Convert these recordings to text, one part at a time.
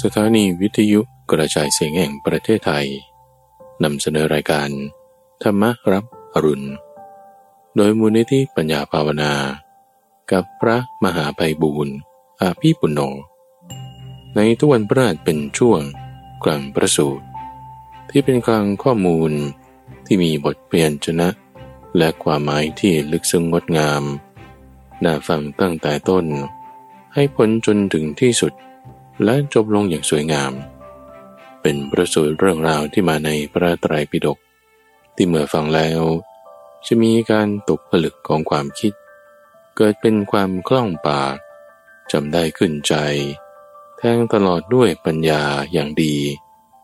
สถานีวิทยุกระจายเสียงแห่งประเทศไทยนำเสนอรายการ ธรรมรับอรุณ โดยมูลนิธิปัญญาภาวนา กับพระมหาไพบูรณ์อาภีปุณโญในทุกวันพระราชเป็นช่วงกลางประสูตร ที่เป็นกลางข้อมูลที่มีบทเปลี่ยนชนะ และความหมายที่ลึกซึ้งงดงาม น่าฟังตั้งแต่ต้น ให้พ้นจนถึงที่สุด และจบลงอย่างสวยงาม เป็นประสูตรเรื่องราวที่มาในพระไตรปิฎกที่เมื่อฟังแล้ว จะมีการตกผลึกของความคิด เกิดเป็นความคล่องปากจำได้ขึ้นใจ แทงตลอดด้วยปัญญาอย่างดี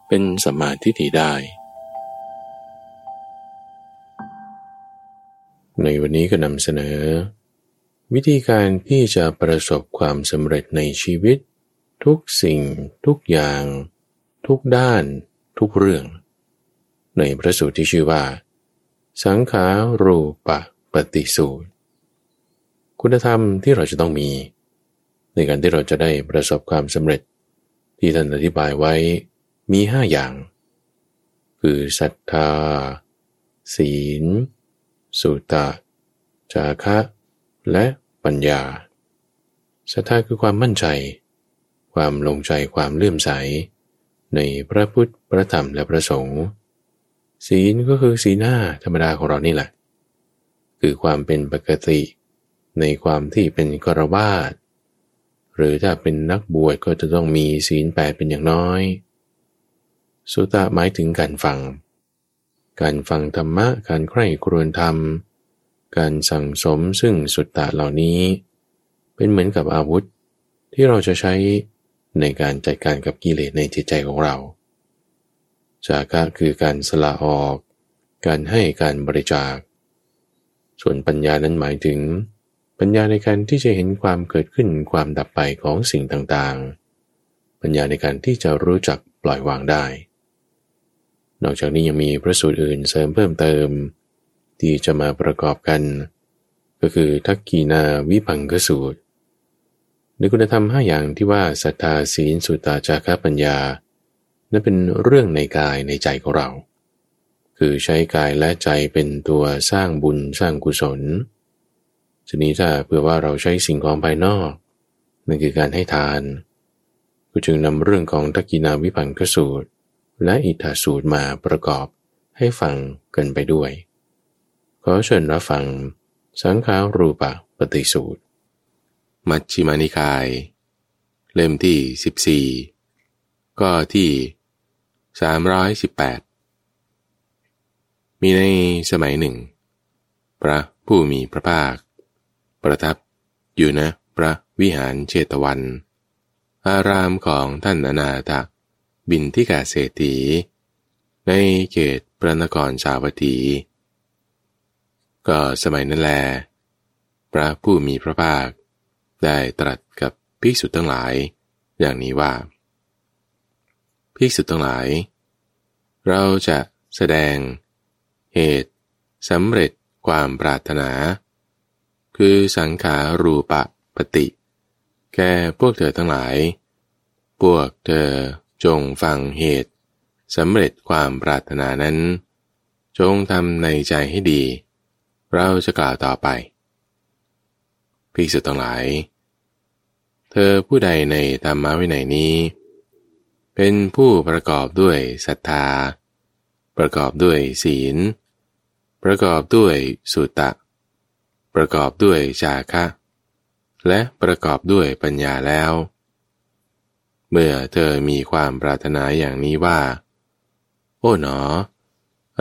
เป็นสมาธิถิได้ ในวันนี้ก็นำเสนอ วิธีการที่จะประสบความสำเร็จในชีวิต ทุกสิ่ง ทุกอย่าง ทุกด้าน ทุกเรื่อง ในพระสูตรที่ชื่อว่า สังขารูปะปฏิสูตร คุณธรรมที่เราจะต้องมี ในการที่เราจะได้ประสบความสำเร็จที่ท่านอธิบายไว้มีห้าอย่าง คือศรัทธา ศีล สุตะ จาคะ และปัญญาศรัทธาคือความมั่นใจ ความลงใจความเลื่อมใส ในพระพุทธพระธรรมและพระสงฆ์ศีลก็คือศีลห้าธรรมดาของเรานี่แหละ คือความเป็นปกติ ในความที่เป็นกรวาดหรือถ้าเป็นนักบวชก็จะต้องมีศีลแปดเป็นอย่างน้อย สุตะหมายถึงการฟัง การฟังธรรมะ การใคร่ครวญธรรม การสั่งสมซึ่งสุตตะเหล่านี้ เป็นเหมือนกับอาวุธที่เราจะใช้ ในการจัดการกับกิเลสในจิตใจของเรา จากะคือการสละออก การให้การบริจาค ส่วนปัญญานั้นหมายถึง ปัญญาในการที่จะเห็นความเกิดขึ้นความดับไปของสิ่งต่างๆ ปัญญาในการที่จะรู้จักปล่อยวางได้ นอกจากนี้ยังมีพระสูตรอื่นเสริมเพิ่มเติม ที่จะมาประกอบกัน ก็คือทักกีนาวิพังกสูตร ในคุณธรรมห้าอย่างที่ว่าศรัทธาศีลสุตาจาระปัญญา นั้นเป็นเรื่องในกายในใจของเรา คือใช้กายและใจเป็นตัวสร้างบุญสร้างกุศลทีนี้ถ้าเพื่อว่าเราใช้สิ่งของภายนอกนั่นคือการให้ทานก็จึงนำเรื่องของทักกินาวิพังคสูตร และอิทธาสูตรมาประกอบให้ฟังกันไปด้วย ขอเชิญรับฟัง สังขารูปะปฏิสูตร มัชฌิมานิกาย เล่มที่ 14 ก็ที่ 318 มีในสมัยหนึ่ง พระผู้มีพระภาค ประทับอยู่นะพระวิหารเชตวัน อารามของท่านอนาถบินทิกาเศรษฐี ในเขตพระนครสาวัตถี ก็สมัยนั้นแล พระผู้มีพระภาค ได้ตรัสกับภิกษุทั้งหลาย อย่างนี้ว่า ภิกษุทั้งหลาย เราจะแสดง เหตุสำเร็จความปรารถนา คือสังขารูปะปฏิ แก่พวกเธอทั้งหลาย พวกเธอจงฟังเหตุสำเร็จความปรารถนานั้น จงทำในใจให้ดี เราจะกล่าวต่อไป ภิกษุทั้งหลาย เธอผู้ใดในธรรมวินัยนี้ เป็นผู้ประกอบด้วยศรัทธา ประกอบด้วยศีล ประกอบด้วยสุตะ ประกอบด้วยจาคะ และประกอบด้วยปัญญาแล้ว เมื่อเธอมีความปรารถนาอย่างนี้ว่า โอ้หนอ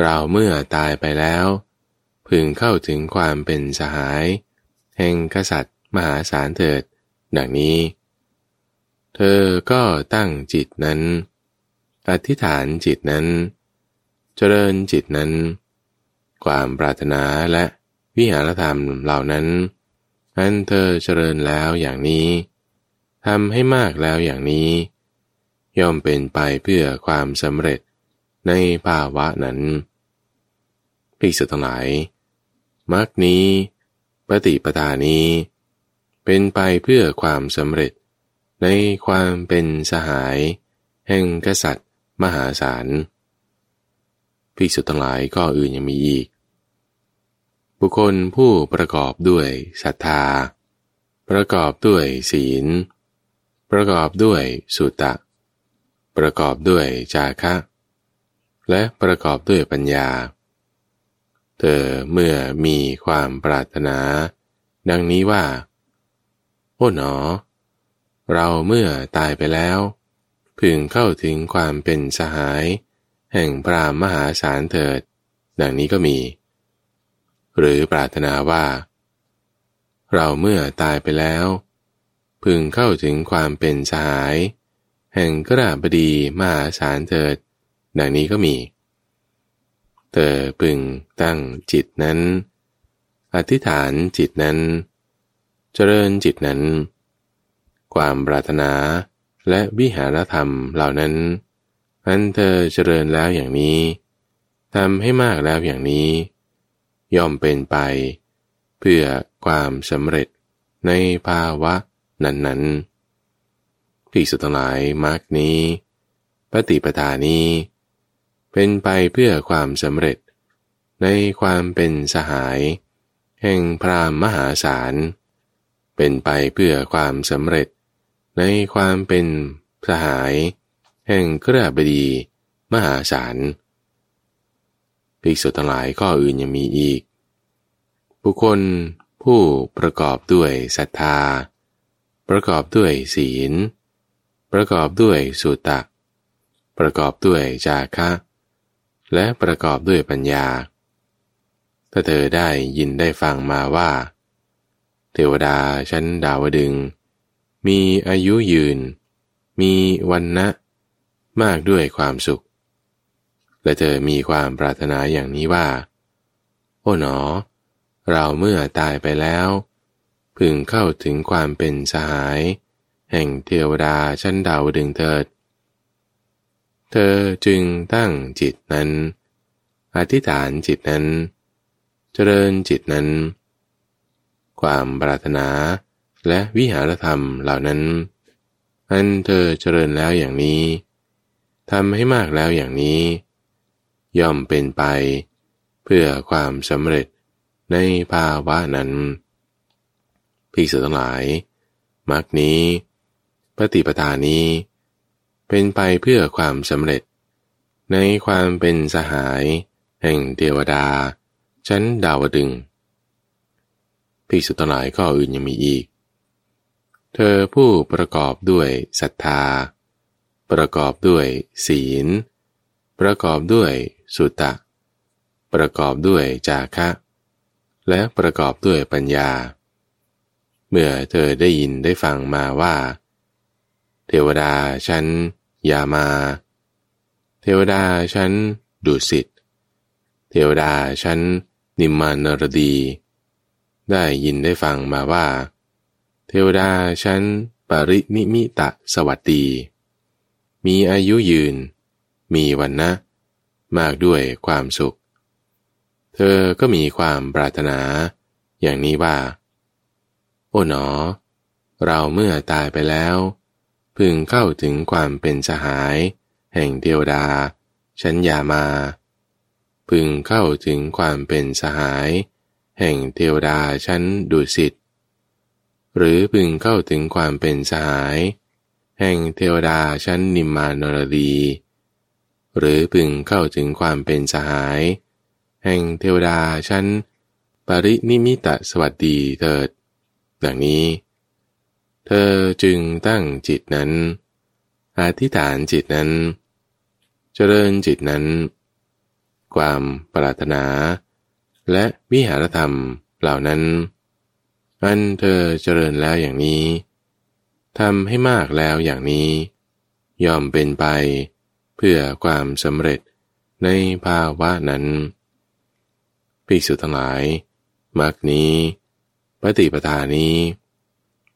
เราเมื่อตายไปแล้ว พึงเข้าถึงความเป็นสหาย แห่งกษัตริย์มหาศาลเถิด ดังนี้ เธอก็ตั้งจิตนั้น อธิษฐานจิตนั้น เจริญจิตนั้น ความปรารถนาและวิหารธรรมเหล่านั้น อันเธอเจริญแล้วอย่างนี้ทำให้มากแล้วอย่างนี้ ย่อมเป็นไปเพื่อความสำเร็จในภาวะนั้นพิสุทั้งหลายมรรคนี้ ปฏิปทานี้ เป็นไปเพื่อความสำเร็จ ในความเป็นสหาย แห่งกษัตริย์ มหาศาลภิกษุทั้งหลายก็อื่นยังมีอีก บุคคลผู้ประกอบด้วยศรัทธา ประกอบด้วยศีล ประกอบด้วยสุตะ ประกอบด้วยจาคะ และประกอบด้วยปัญญา เธอเมื่อมีความปรารถนา ดังนี้ว่า โอ้หนอ เราเมื่อตายไปแล้ว พึงเข้าถึงความเป็นสหาย แห่งพรามมหาศาลเถิด ดังนี้ก็มี หรือปรารถนาว่า เราเมื่อตายไปแล้ว พึงเข้าถึงความเป็นสหาย แห่งกระบดีมหาศาลเถิด ดังนี้ก็มี เธอพึงตั้งจิตนั้น อธิษฐานจิตนั้น เจริญจิตนั้น ความปรารถนาและวิหารธรรมเหล่านั้น อันเธอเจริญแล้วอย่างนี้ทำให้มากแล้วอย่างนี้ ย่อมเป็นไป เพื่อความสำเร็จในภาวะนั้นๆพิสุทั้งหลายมรรคนี้ ปฏิปทานี้ เป็นไปเพื่อความสำเร็จ ในความเป็นสหาย แห่งพรามมหาศาล เป็นไปเพื่อความสำเร็จ ในความเป็นสหาย แห่งกระบดีมหาศาลภิกษุทั้งหลายข้ออื่นยังมีอีก บุคคลผู้ประกอบด้วยศรัทธา ประกอบด้วยศีล ประกอบด้วยสุตะ ประกอบด้วยจาคะ และประกอบด้วยปัญญา ถ้าเธอได้ยินได้ฟังมาว่า เทวดาชั้นดาวดึง มีอายุยืน มีวันนะมากด้วยความสุข และเธอมีความปรารถนาอย่างนี้ว่า โอ้หนอ เราเมื่อตายไปแล้ว พึงเข้าถึงความเป็นสหาย แห่งเทวดาชั้นดาวดึงเถิด เธอจึงตั้งจิตนั้น อธิษฐานจิตนั้น เจริญจิตนั้น ความปรารถนาและวิหารธรรมเหล่านั้น อันเธอเจริญแล้วอย่างนี้ทำให้มากแล้วอย่างนี้ ย่อมเป็นไป เพื่อความสำเร็จในภาวะนั้นพิสุทั้งหลายมรรคนี้ ปฏิปทานี้ เป็นไปเพื่อความสำเร็จ ในความเป็นสหาย แห่งเทวดา ชั้นดาวดึงพิสุทั้งหลายก็อื่นยังมีอีก เธอผู้ประกอบด้วยศรัทธา ประกอบด้วยศีล ประกอบด้วยสุตะ ประกอบด้วยจาคะ และประกอบด้วยปัญญา เมื่อเธอได้ยินได้ฟังมาว่า เทวดาชั้น อย่ามา เทวดาชั้นดุสิต เทวดาชั้นนิมมานรดี ได้ยินได้ฟังมาว่า เทวดาชั้นปรินิมิตะสวัสดี มีอายุยืน มีวันนะ มากด้วยความสุข เธอก็มีความปรารถนา อย่างนี้ว่า โอ๋หนอ เราเมื่อตายไปแล้ว พึงเข้าถึงความเป็นสหาย แห่งเทวดา ชั้นยามา พึงเข้าถึงความเป็นสหาย แห่งเทวดาชั้นดุสิตหรือพึงเข้าถึงความเป็นสหาย แห่งเทวดาชั้นนิมมานรดี หรือพึงเข้าถึงความเป็นสหาย แห่งเทวดาชั้น ปรินิมิตสวัสดีเถิด ดังนี้ เธอจึงตั้งจิตนั้น อธิษฐานจิตนั้น เจริญจิตนั้น ความปรารถนา และวิหารธรรมเหล่านั้น อันเธอเจริญแล้วอย่างนี้ทำให้มากแล้วอย่างนี้ ย่อมเป็นไป เพื่อความสำเร็จในภาวะนั้นภิกษุทั้งหลายมรรคนี้ ปฏิปทานี้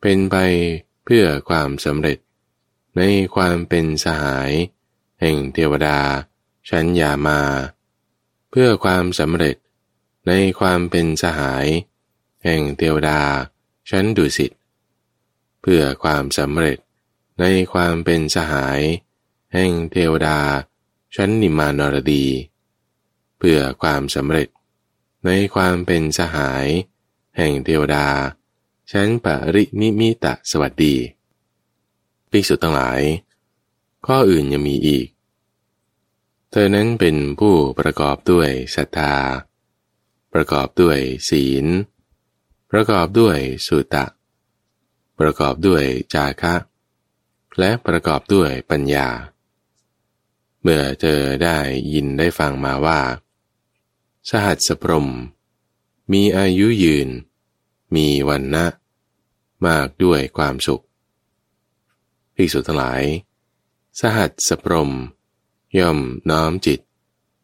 เป็นไปเพื่อความสำเร็จ ในความเป็นสหาย แห่งเทวดา ชั้นยามา เพื่อความสำเร็จ ในความเป็นสหาย แห่งเทวดา ชั้นดุสิตเพื่อความสำเร็จ ในความเป็นสหาย แห่งเทวดา ชั้นนิมานรดี เพื่อความสำเร็จ ในความเป็นสหาย แห่งเทวดา ชั้นปรินิมิตะสวัสดีภิกษุทั้งหลาย ข้ออื่นยังมีอีก เธอนั้นเป็นผู้ประกอบด้วยศรัทธา ประกอบด้วยศีล ประกอบด้วยสุตะ ประกอบด้วยจาคะ และประกอบด้วยปัญญา เมื่อเธอได้ยินได้ฟังมาว่า สหัสพรม มีอายุยืน มีวันนะ มากด้วยความสุขภิกษุดทั้งหลาย สหัสสพรม ย่อมน้อมจิต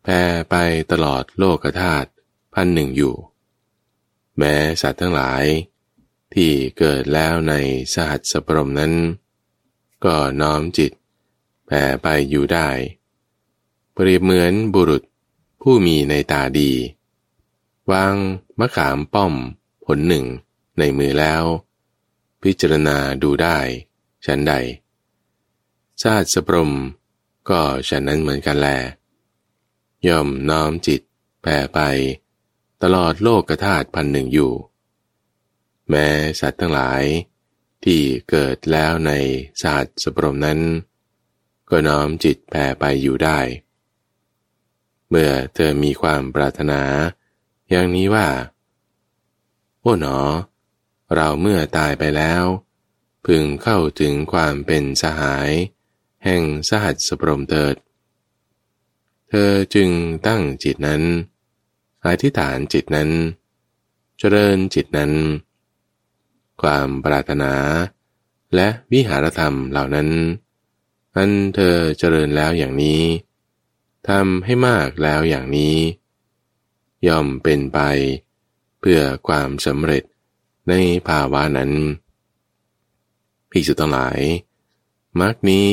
แผ่ไปตลอดโลกธาตุพันหนึ่งอยู่ แม้สัตว์ทั้งหลาย ที่เกิดแล้วในสหัสสพรมนั้น ก็น้อมจิตแผ่ไปอยู่ได้ เปรียบเหมือนบุรุษผู้มีในตาดี วางมะขามป้อมผลหนึ่งในมือแล้ว พิจารณาดูได้ฉันใดชาติสปรมก็ฉันนั้นเหมือนกันแล ย่อมน้อมจิตแผ่ไป ตลอดโลกกธาตุพันหนึ่งอยู่ แม้สัตว์ทั้งหลาย ที่เกิดแล้วในศาสตร์สปรมนั้น ก็น้อมจิตแผ่ไปอยู่ได้ เมื่อเธอมีความปรารถนา อย่างนี้ว่า โอ้หนอ เราเมื่อตายไปแล้ว พึงเข้าถึงความเป็นสหาย แห่งสหัสสปรมเติด เธอจึงตั้งจิตนั้นอธิษฐานจิตนั้น เจริญจิตนั้น ความปรารถนา และวิหารธรรมเหล่านั้นอันเธอเจริญแล้วอย่างนี้ทำให้มากแล้วอย่างนี้ ย่อมเป็นไป เพื่อความสำเร็จ ในภาวะนั้นภิกษุทั้งหลายมรรคนี้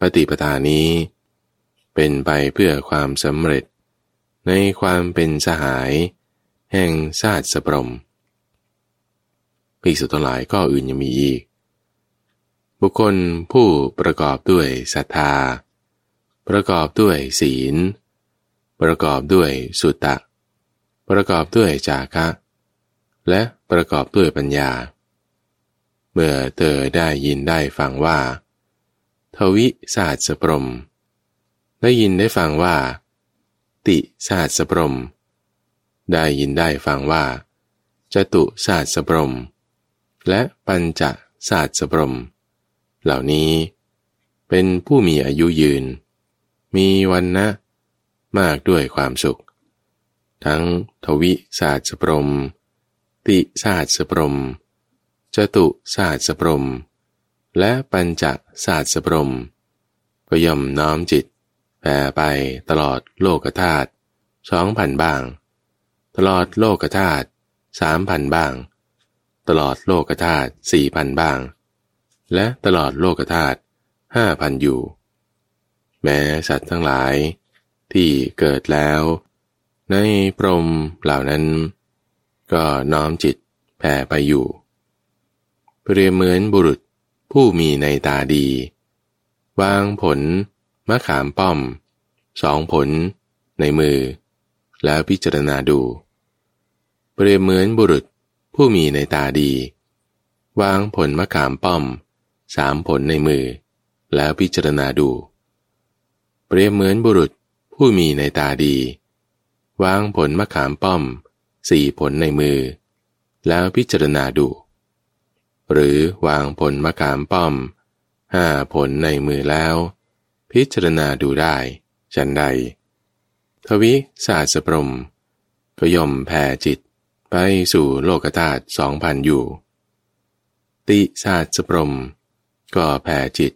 ปฏิปทานี้ เป็นไปเพื่อความสำเร็จ ในความเป็นสหาย แห่งชาติสปรมภิกษุทั้งหลายก็อื่นยังมีอีก บุคคลผู้ประกอบด้วยศรัทธา ประกอบด้วยศีล ประกอบด้วยสุตตะ ประกอบด้วยจาคะ และประกอบด้วยปัญญา เมื่อเธอได้ยินได้ฟังว่า ทวิสหัสสพรหม ได้ยินได้ฟังว่า ติสหัสสพรหม ได้ยินได้ฟังว่าจตุสหัสสพรหม และปัญจสหัสสพรหม เหล่านี้ เป็นผู้มีอายุยืน มีวรรณะมากด้วยความสุข ทั้งทวิสหัสสพรหม ติสหัสสพรหมจตุศาสตร์สปรม และปัญจศาสตร์สปรมก็ย่อมน้อมจิตแผ่ไปตลอดโลกธาตุสองพันบ้าง ตลอดโลกธาตุสามพันบ้าง ตลอดโลกธาตุสี่พันบ้าง และตลอดโลกธาตุห้าพันอยู่ แม้สัตว์ทั้งหลายที่เกิดแล้ว ในพรมเหล่านั้น ก็น้อมจิตแผ่ไปอยู่ เปรียบเหมือนบุรุษผู้มีในตาดี วางผล มะขามป้อม สองผล ในมือ แล้วพิจารณาดู เปรียบเหมือนบุรุษผู้มีในตาดี วางผลมะขามป้อม สามผลในมือ แล้วพิจารณาดู เปรียบเหมือนบุรุษผู้มีในตาดี วางผลมะขามป้อม สี่ผลในมือ แล้วพิจารณาดู หรือวางผลมะขามป้อมห้าผลในมือแล้ว พิจารณาดูได้ ฉันใด ทวิศาสปรมก็ย่อมแผ่จิตไปสู่โลกธาตุสองพันอยู่ ติศาสปรมก็แผ่จิต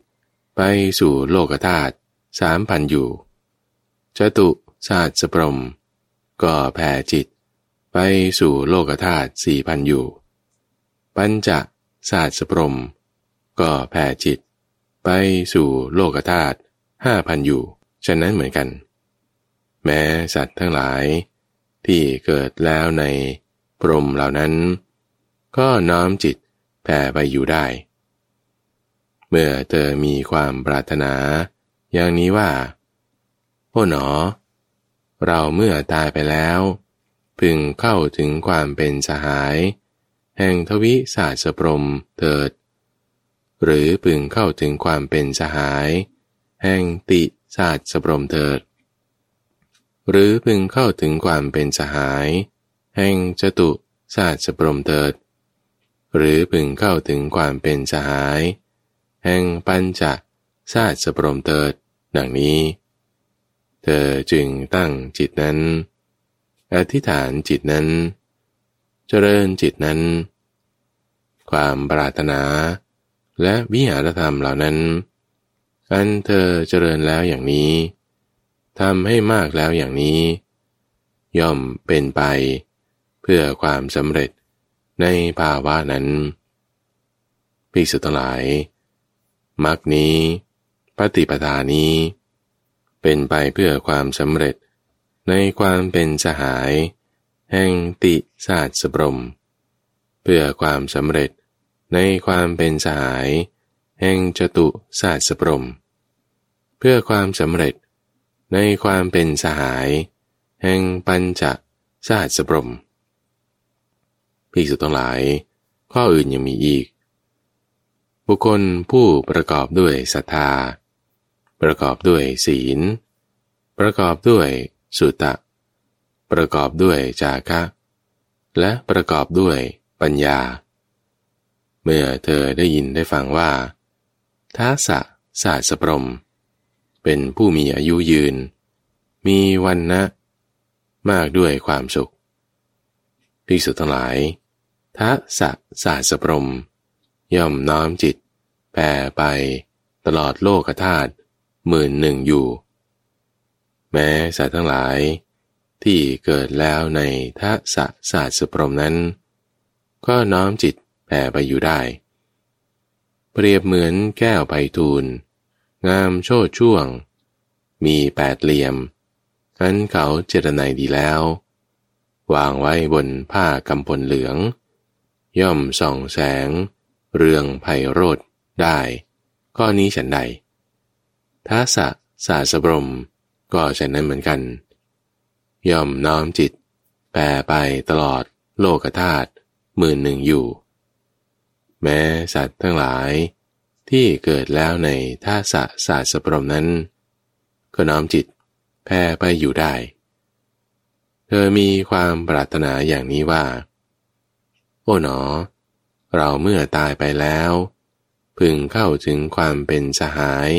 ไปสู่โลกธาตุสามพันอยู่ จตุศาสปรมก็แผ่จิต ไปสู่โลกธาตุสี่พันอยู่ ปัญจศาสตร์สปรม ก็แผ่จิต ไปสู่โลกธาตุห้าพันอยู่ ฉะนั้นเหมือนกัน แม้สัตว์ทั้งหลาย ที่เกิดแล้วในพรมเหล่านั้น ก็น้อมจิตแผ่ไปอยู่ได้ เมื่อเธอมีความปรารถนา อย่างนี้ว่า โอ้หนอ เราเมื่อตายไปแล้ว พึงเข้าถึงความเป็นสหาย แห่งทวิศาสตรปรมเถิด หรือพึงเข้าถึงความเป็นสหาย แห่งติศาสตร์สปรมเถิด หรือพึงเข้าถึงความเป็นสหาย แห่งจตุศาสตร์สปรมเถิด หรือพึงเข้าถึงความเป็นสหาย แห่งปัญจศาสตร์สปรมเถิดดังนี้ เธอจึงตั้งจิตนั้น อธิษฐานจิตนั้น เจริญจิตนั้น ความปรารถนา และวิหารธรรมเหล่านั้น อันเธอเจริญแล้วอย่างนี้ทำให้มากแล้วอย่างนี้ ย่อมเป็นไป เพื่อความสำเร็จในภาวะนั้นพิสุทั้งหลายมรรคนี้ปฏิปทานี้ เป็นไปเพื่อความสำเร็จ ในความเป็นสหาย แห่งติศาสตร์สบรม เพื่อความสำเร็จในความเป็นสหาย แห่งจตุศาสตร์สบรม เพื่อความสำเร็จในความเป็นสหาย แห่งปัญจสาสบรมภิกษุทั้งหลาย ข้ออื่นยังมีอีก บุคคลผู้ประกอบด้วยศรัทธา ประกอบด้วยศีล ประกอบด้วย สุตะ ประกอบด้วยจาคะ และประกอบด้วยปัญญา เมื่อเธอได้ยินได้ฟังว่าท้าสะศาสปรม เป็นผู้มีอายุยืน มีวันนะมากด้วยความสุขภิกษุทั้งหลายทัสะสาสปรม ย่อมน้อมจิตแผ่ไปตลอดโลกธาตุหมื่นหนึ่งอยู่ แม้สัตว์ทั้งหลาย ที่เกิดแล้วในทัสะสาสปรมนั้น ก็น้อมจิตแผ่ไปอยู่ได้ เปรียบเหมือนแก้วไพทูลงามโชดช่วง มีแปดเหลี่ยมอันเขาเจรไนดีแล้ว วางไว้บนผ้ากำพลเหลือง ย่อมส่องแสง เรืองไพโรธได้ ข้อนี้ฉันใดท้าสะสาสบรม ก็ฉันนั้นเหมือนกัน ย่อมน้อมจิต แปรไปตลอดโลกธาตุหมื่นหนึ่งอยู่ แม้สัตว์ทั้งหลาย ที่เกิดแล้วในท่าสะศาสปรมนั้น ก็น้อมจิตแพ่ไปอยู่ได้ เธอมีความปรารถนาอย่างนี้ว่า โอ๋หนอ เราเมื่อตายไปแล้ว พึงเข้าถึงความเป็นสหาย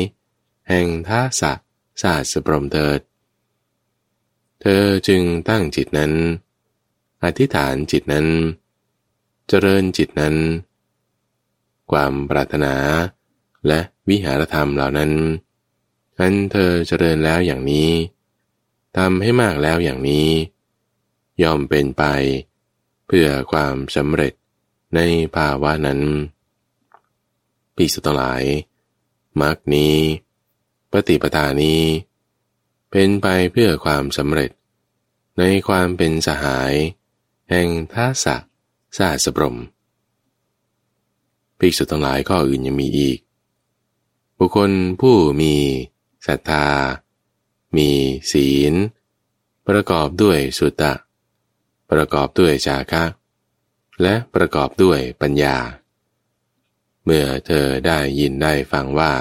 แห่งท่าสะ ศาสปรมเถิด เธอจึงตั้งจิตนั้น อธิษฐานจิตนั้น เจริญจิตนั้น ความปรารถนาและวิหารธรรมเหล่านั้น อันเธอเจริญแล้วอย่างนี้ทำให้มากแล้วอย่างนี้ยอมเป็นไป เพื่อความสำเร็จในภาวะนั้นปีสุตหลายมรรคนี้ ปฏิปทานี้ เป็นไปเพื่อความสำเร็จ ในความเป็นสหาย แห่งท่าสะสาสบรมภิกษุทั้งหลายข้ออื่นยังมีอีก บุคคลผู้มีศรัทธา มีศีล ประกอบด้วยสุตตะ ประกอบด้วยจาคะ และประกอบด้วยปัญญา เมื่อเธอได้ยินได้ฟังว่า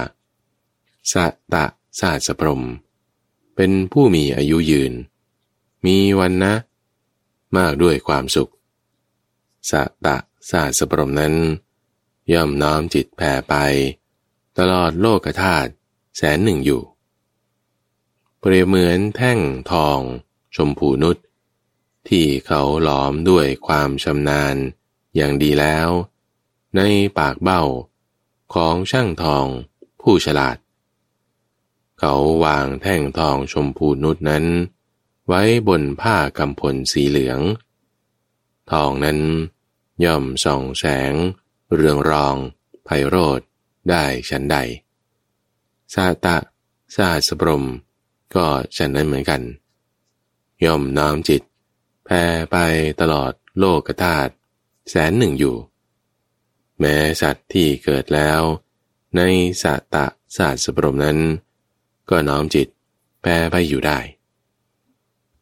สัตะศาสพรม เป็นผู้มีอายุยืน มีวันนะ มากด้วยความสุขสัตะศาสพรมนั้น ย่อมน้อมจิตแผ่ไป ตลอดโลกธาตุแสนหนึ่งอยู่ เปรียบเหมือนแท่งทอง ชมพูนุษที่เขาหลอมด้วยความชำนาญอย่างดีแล้ว ในปากเบ้าของช่างทองผู้ฉลาด เขาวางแท่งทองชมพูนุษนั้น ไว้บนผ้ากำพลสีเหลือง ทองนั้น ย่อมส่องแสง เรืองรองไพโรธได้ฉันใดซาตะซาสปรม ก็ฉันนั้นเหมือนกัน ย่อมน้อมจิตแผ่ไปตลอดโลกธาตุแสนหนึ่งอยู่ แม้สัตว์ที่เกิดแล้ว ในสะตะศาสตร์สปรมนั้น ก็น้อมจิตแปรไปอยู่ได้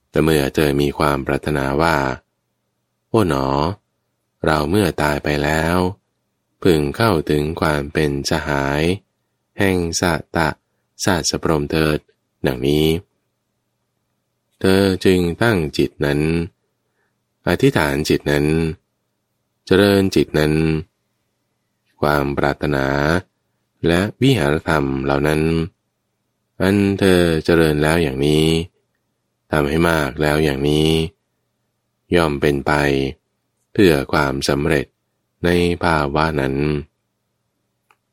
แต่เมื่อเธอมีความปรารถนาว่า โอ้หนอ เราเมื่อตายไปแล้ว พึงเข้าถึงความเป็นสหาย แห่งสะตะศาสตสปรมเถิดดังนี้ เธอจึงตั้งจิตนั้น อธิษฐานจิตนั้น เจริญจิตนั้น ความปรารถนาและวิหารธรรมเหล่านั้น อันเธอเจริญแล้วอย่างนี้ทำให้มากแล้วอย่างนี้ ย่อมเป็นไปเพื่อความสำเร็จในภาวะนั้น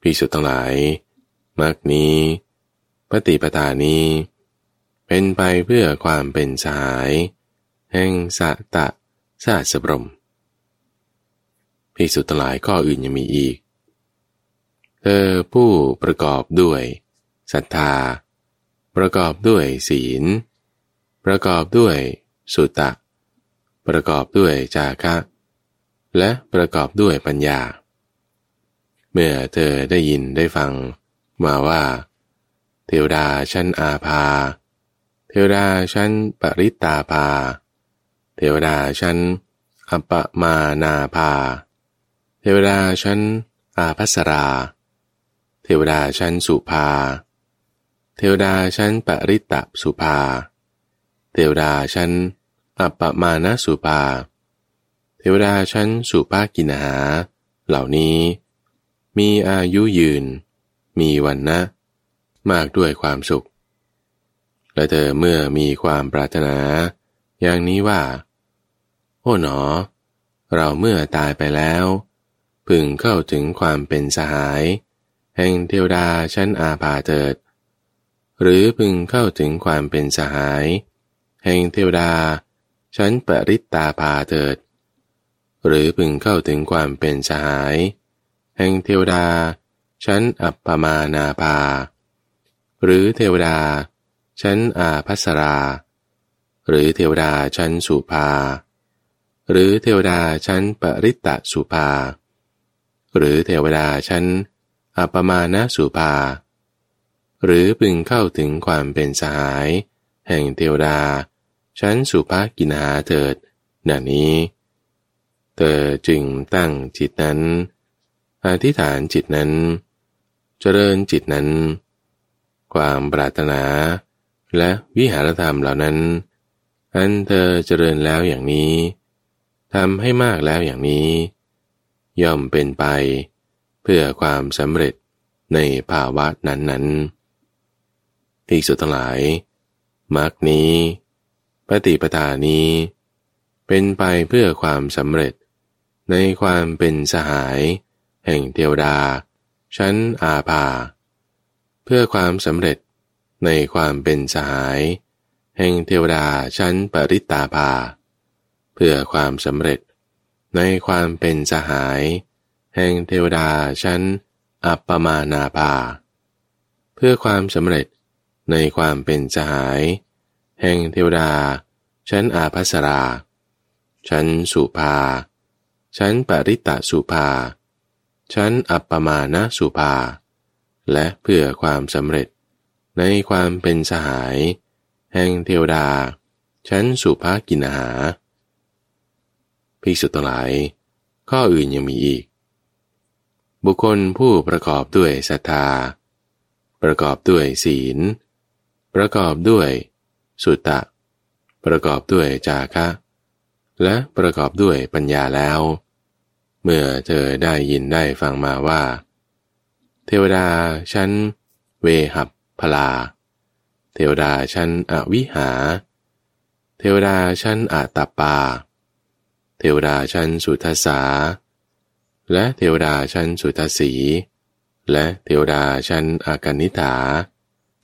พิสุทธ์ทั้งหลายมรรคนี้ ปฏิปทานี้ เป็นไปเพื่อความเป็นสาย แห่งสะตะสะสบรมพิสุทธ์ทั้งหลายข้ออื่นยังมีอีก เธอผู้ประกอบด้วยศรัทธา ประกอบด้วยศีล ประกอบด้วยสุตตะ ประกอบด้วยจาคะ และประกอบด้วยปัญญา เมื่อเธอได้ยินได้ฟังมาว่า เทวดาชั้นอาภา เทวดาชั้นปริตาภา เทวดาชั้นอปมานาภา เทวดาชั้นอาภัสรา เทวดาชั้นสุภา เทวดาชั้นปริตะสุภา เทวดาชั้นอปมาณสุภา เทวดาชั้นสุภากินหา เหล่านี้ มีอายุยืน มีวันนะ มากด้วยความสุข และเธอเมื่อมีความปรารถนา อย่างนี้ว่า โอ้หนอ เราเมื่อตายไปแล้ว พึงเข้าถึงความเป็นสหาย แห่งเทวดาชั้นอาภาเถิด หรือพึงเข้าถึงความเป็นสหาย แห่งเทวดาชั้นปริตตาภาเถิด หรือพึงเข้าถึงความเป็นสหาย แห่งเทวดาชั้นอัปปมานาภา หรือเทวดาชั้นอาภัสรา หรือเทวดาชั้นสุภา หรือเทวดาชั้นปริตตสุภา หรือเทวดาชั้นอัปปมาณสุภา หรือพึงเข้าถึงความเป็นสหาย แห่งเทวดา ชั้นสุภากินาเถิดนันนี้ เธอจึงตั้งจิตนั้น อธิษฐานจิตนั้น เจริญจิตนั้น ความปรารถนา และวิหารธรรมเหล่านั้น อันเธอเจริญแล้วอย่างนี้ทำให้มากแล้วอย่างนี้ ย่อมเป็นไป เพื่อความสำเร็จในภาวะนั้นๆ ที่สุดทั้งหลายมรรคนี้ปฏิปทานี้ เป็นไปเพื่อความสำเร็จ ในความเป็นสหาย แห่งเทวดา ชั้นอาภา เพื่อความสำเร็จในความเป็นสหาย แห่งเทวดาชั้นปริตตาภา เพื่อความสำเร็จ ในความเป็นสหาย แห่งเทวดาชั้นอัปปมานาภา เพื่อความสำเร็จ ในความเป็นสหาย แห่งเทวดา ชั้นอาภัสรา ชั้นสุภา ชั้นปริตตสุภา ชั้นอัปปมาณสุภา และเพื่อความสำเร็จในความเป็นสหาย แห่งเทวดา ชั้นสุภากินหาพิสุทธ์หลาย ข้ออื่นยังมีอีก บุคคลผู้ประกอบด้วยศรัทธา ประกอบด้วยศีล ประกอบด้วยสุตตะ ประกอบด้วยจาคะ และประกอบด้วยปัญญาแล้ว เมื่อเธอได้ยินได้ฟังมาว่า เทวดาชั้น เวหับพลา เทวดาชั้นอวิหา เทวดาชั้นอาตาปา เทวดาชั้นสุทสสาและเทวดาชั้นสุทสีและเทวดาชั้นอากนิฐา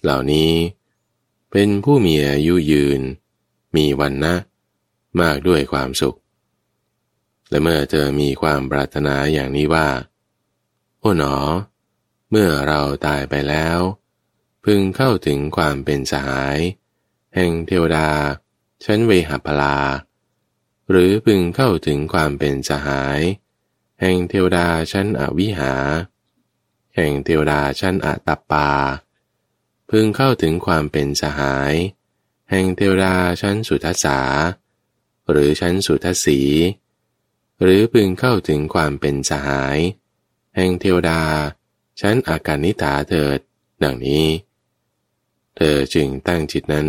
เหล่านี้ เป็นผู้มีอายุยืน มีวันนะ มากด้วยความสุข และเมื่อเธอมีความปรารถนาอย่างนี้ว่า โอ้หนอ เมื่อเราตายไปแล้ว พึงเข้าถึงความเป็นสหาย แห่งเทวดา ชั้นเวหพลา หรือพึงเข้าถึงความเป็นสหาย แห่งเทวดาชั้นอวิหา แห่งเทวดาชั้นอัตตปา พึงเข้าถึงความเป็นสหาย แห่งเทวดาชั้นสุทัสสาหรือชั้นสุทัสสี หรือพึงเข้าถึงความเป็นสหาย แห่งเทวดา ชั้นอาการนิตาเถิด ดังนี้ เธอจึงตั้งจิตนั้น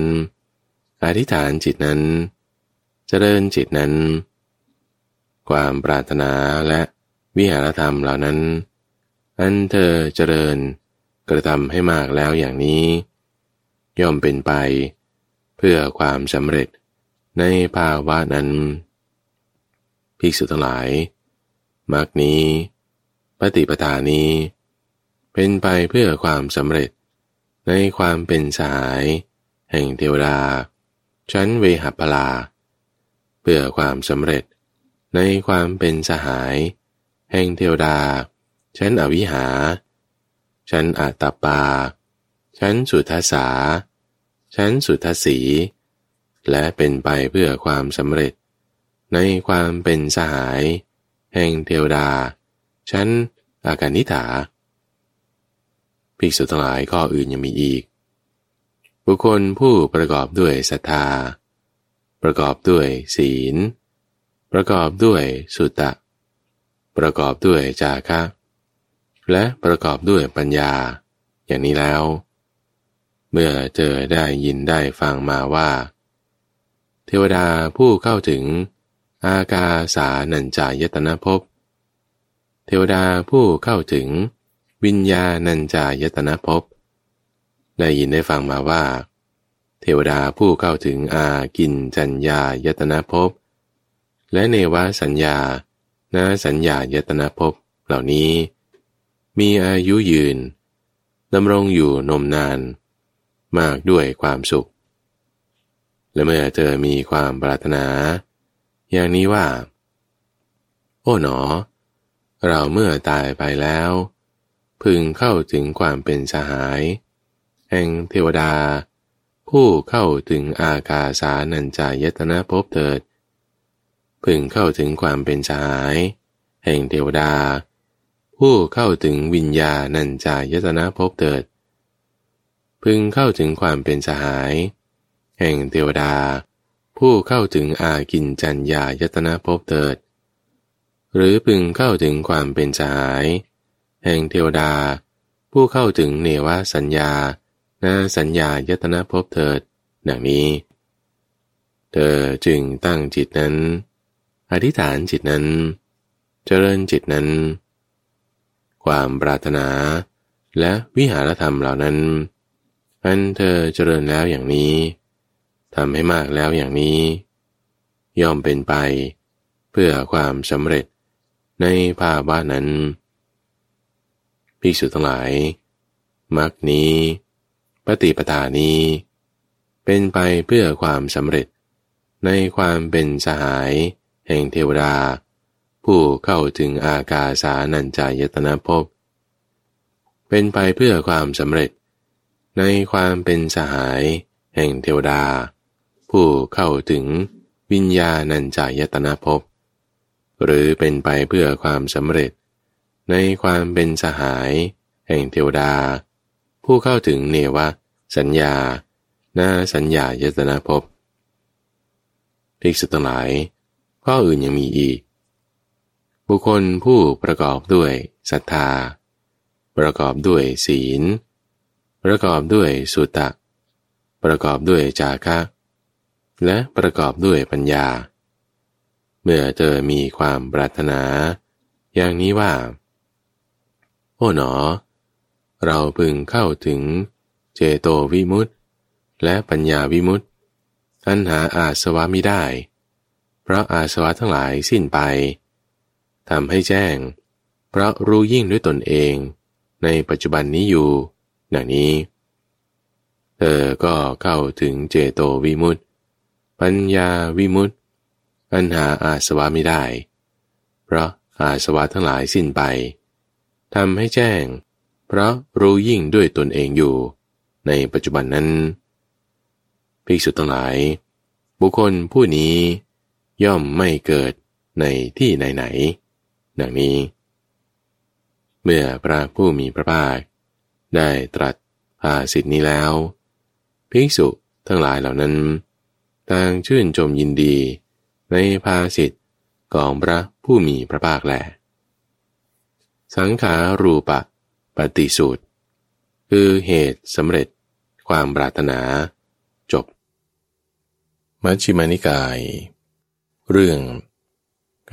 อธิษฐานจิตนั้น เจริญจิตนั้น ความปรารถนาและวิหารธรรมเหล่านั้น อันเธอเจริญ กระทำให้มากแล้วอย่างนี้ ย่อมเป็นไป เพื่อความสำเร็จในภาวะนั้นภิกษุทั้งหลายมรรคนี้ ปฏิปทานี้ เป็นไปเพื่อความสำเร็จในความเป็นสาย แห่งเทวดา ชั้นเวหัปลา เพื่อความสำเร็จในความเป็นสหาย แห่งเทวดา ชั้นอวิหา ชั้นอัตตปา ชั้นสุทัสสา ชั้นสุทสสี และเป็นไปเพื่อความสำเร็จ ในความเป็นสหาย แห่งเทวดา ชั้นอาการนิถาภิกษุทั้งหลายข้ออื่นยังมีอีก บุคคลผู้ประกอบด้วยศรัทธา ประกอบด้วยศีล ประกอบด้วยสุตตะ ประกอบด้วยจาคะ และประกอบด้วยปัญญา อย่างนี้แล้ว เมื่อเจอได้ยินได้ฟังมาว่า เทวดาผู้เข้าถึง อากาสานัญจายตนะภพเทวดาผู้เข้าถึง วิญญาณัญจายตนะภพได้ยินได้ฟังมาว่า เทวดาผู้เข้าถึงอากินจัญญายตนะภพและเนวสัญญาณสัญญายตนาภพเหล่านี้ มีอายุยืนดำรงอยู่นมนาน มากด้วยความสุข และเมื่อเธอมีความปรารถนา อย่างนี้ว่า โอ้หนอ เราเมื่อตายไปแล้ว พึงเข้าถึงความเป็นสหาย แห่งเทวดา ผู้เข้าถึงอากาสานัญจายตนะภพเถิด พึงเข้าถึงความเป็นสหาย แห่งเทวดา ผู้เข้าถึงวิญญาณัญจายตนะภพเถิด พึงเข้าถึงความเป็นสหาย แห่งเทวดา ผู้เข้าถึงอากินจัญญายตนะภพเถิด หรือพึงเข้าถึงความเป็นสหาย แห่งเทวดา ผู้เข้าถึงเนวสัญญานาสัญญายตนะภพเถิดดังนี้ เธอจึงตั้งจิตนั้น อธิษฐานจิตนั้น เจริญจิตนั้น ความปรารถนา และวิหารธรรมเหล่านั้นอันเธอเจริญแล้วอย่างนี้ทำให้มากแล้วอย่างนี้ ย่อมเป็นไป เพื่อความสำเร็จในภาพนั้นภิกษุทั้งหลายมรรคนี้ ปฏิปทานี้ เป็นไปเพื่อความสำเร็จในความเป็นสหาย แห่งเทวดา ผู้เข้าถึงอากาสานัญจายตนะภพ เป็นไปเพื่อความสำเร็จ ในความเป็นสหาย แห่งเทวดา ผู้เข้าถึงวิญญาณัญจายตนะภพ หรือเป็นไปเพื่อความสำเร็จ ในความเป็นสหาย แห่งเทวดา ผู้เข้าถึงเนวะ สัญญาหน้าสัญญายตนะภพภิกษุทั้งหลายข้ออื่นยังมีอีก บุคคลผู้ประกอบด้วยศรัทธา ประกอบด้วยศีล ประกอบด้วยสุตตะ ประกอบด้วยจาคะ และประกอบด้วยปัญญา เมื่อเธอมีความปรารถนา อย่างนี้ว่า โอ้หนอ เราพึงเข้าถึงเจโตวิมุตติ และปัญญาวิมุตติอันหาอาสวะไมิได้ เพราะอาสวะทั้งหลายสิ้นไป ทำให้แจ้ง เพราะรู้ยิ่งด้วยตนเอง ในปัจจุบันนี้อยู่ ดังนี้ เธอก็เข้าถึงเจโตวิมุตติ ปัญญาวิมุตติอันหาอาสวะไม่ได้ เพราะอาสวะทั้งหลายสิ้นไปทำให้แจ้ง เพราะรู้ยิ่งด้วยตนเองอยู่ ในปัจจุบันนั้นภิกษุทั้งหลาย บุคคลผู้นี้ย่อมไม่เกิดในที่ไหนๆ ดังนี้ เมื่อพระผู้มีพระภาค ได้ตรัสภาสิทธินี้แล้ว ภิกษุทั้งหลายเหล่านั้น ต่างชื่นชมยินดีในภาสิทธิของพระผู้มีพระภาคแล สังขารูปะปฏิสูตร คือเหตุสำเร็จความปรารถนา จบ มัชฌิมานิกาย เรื่อง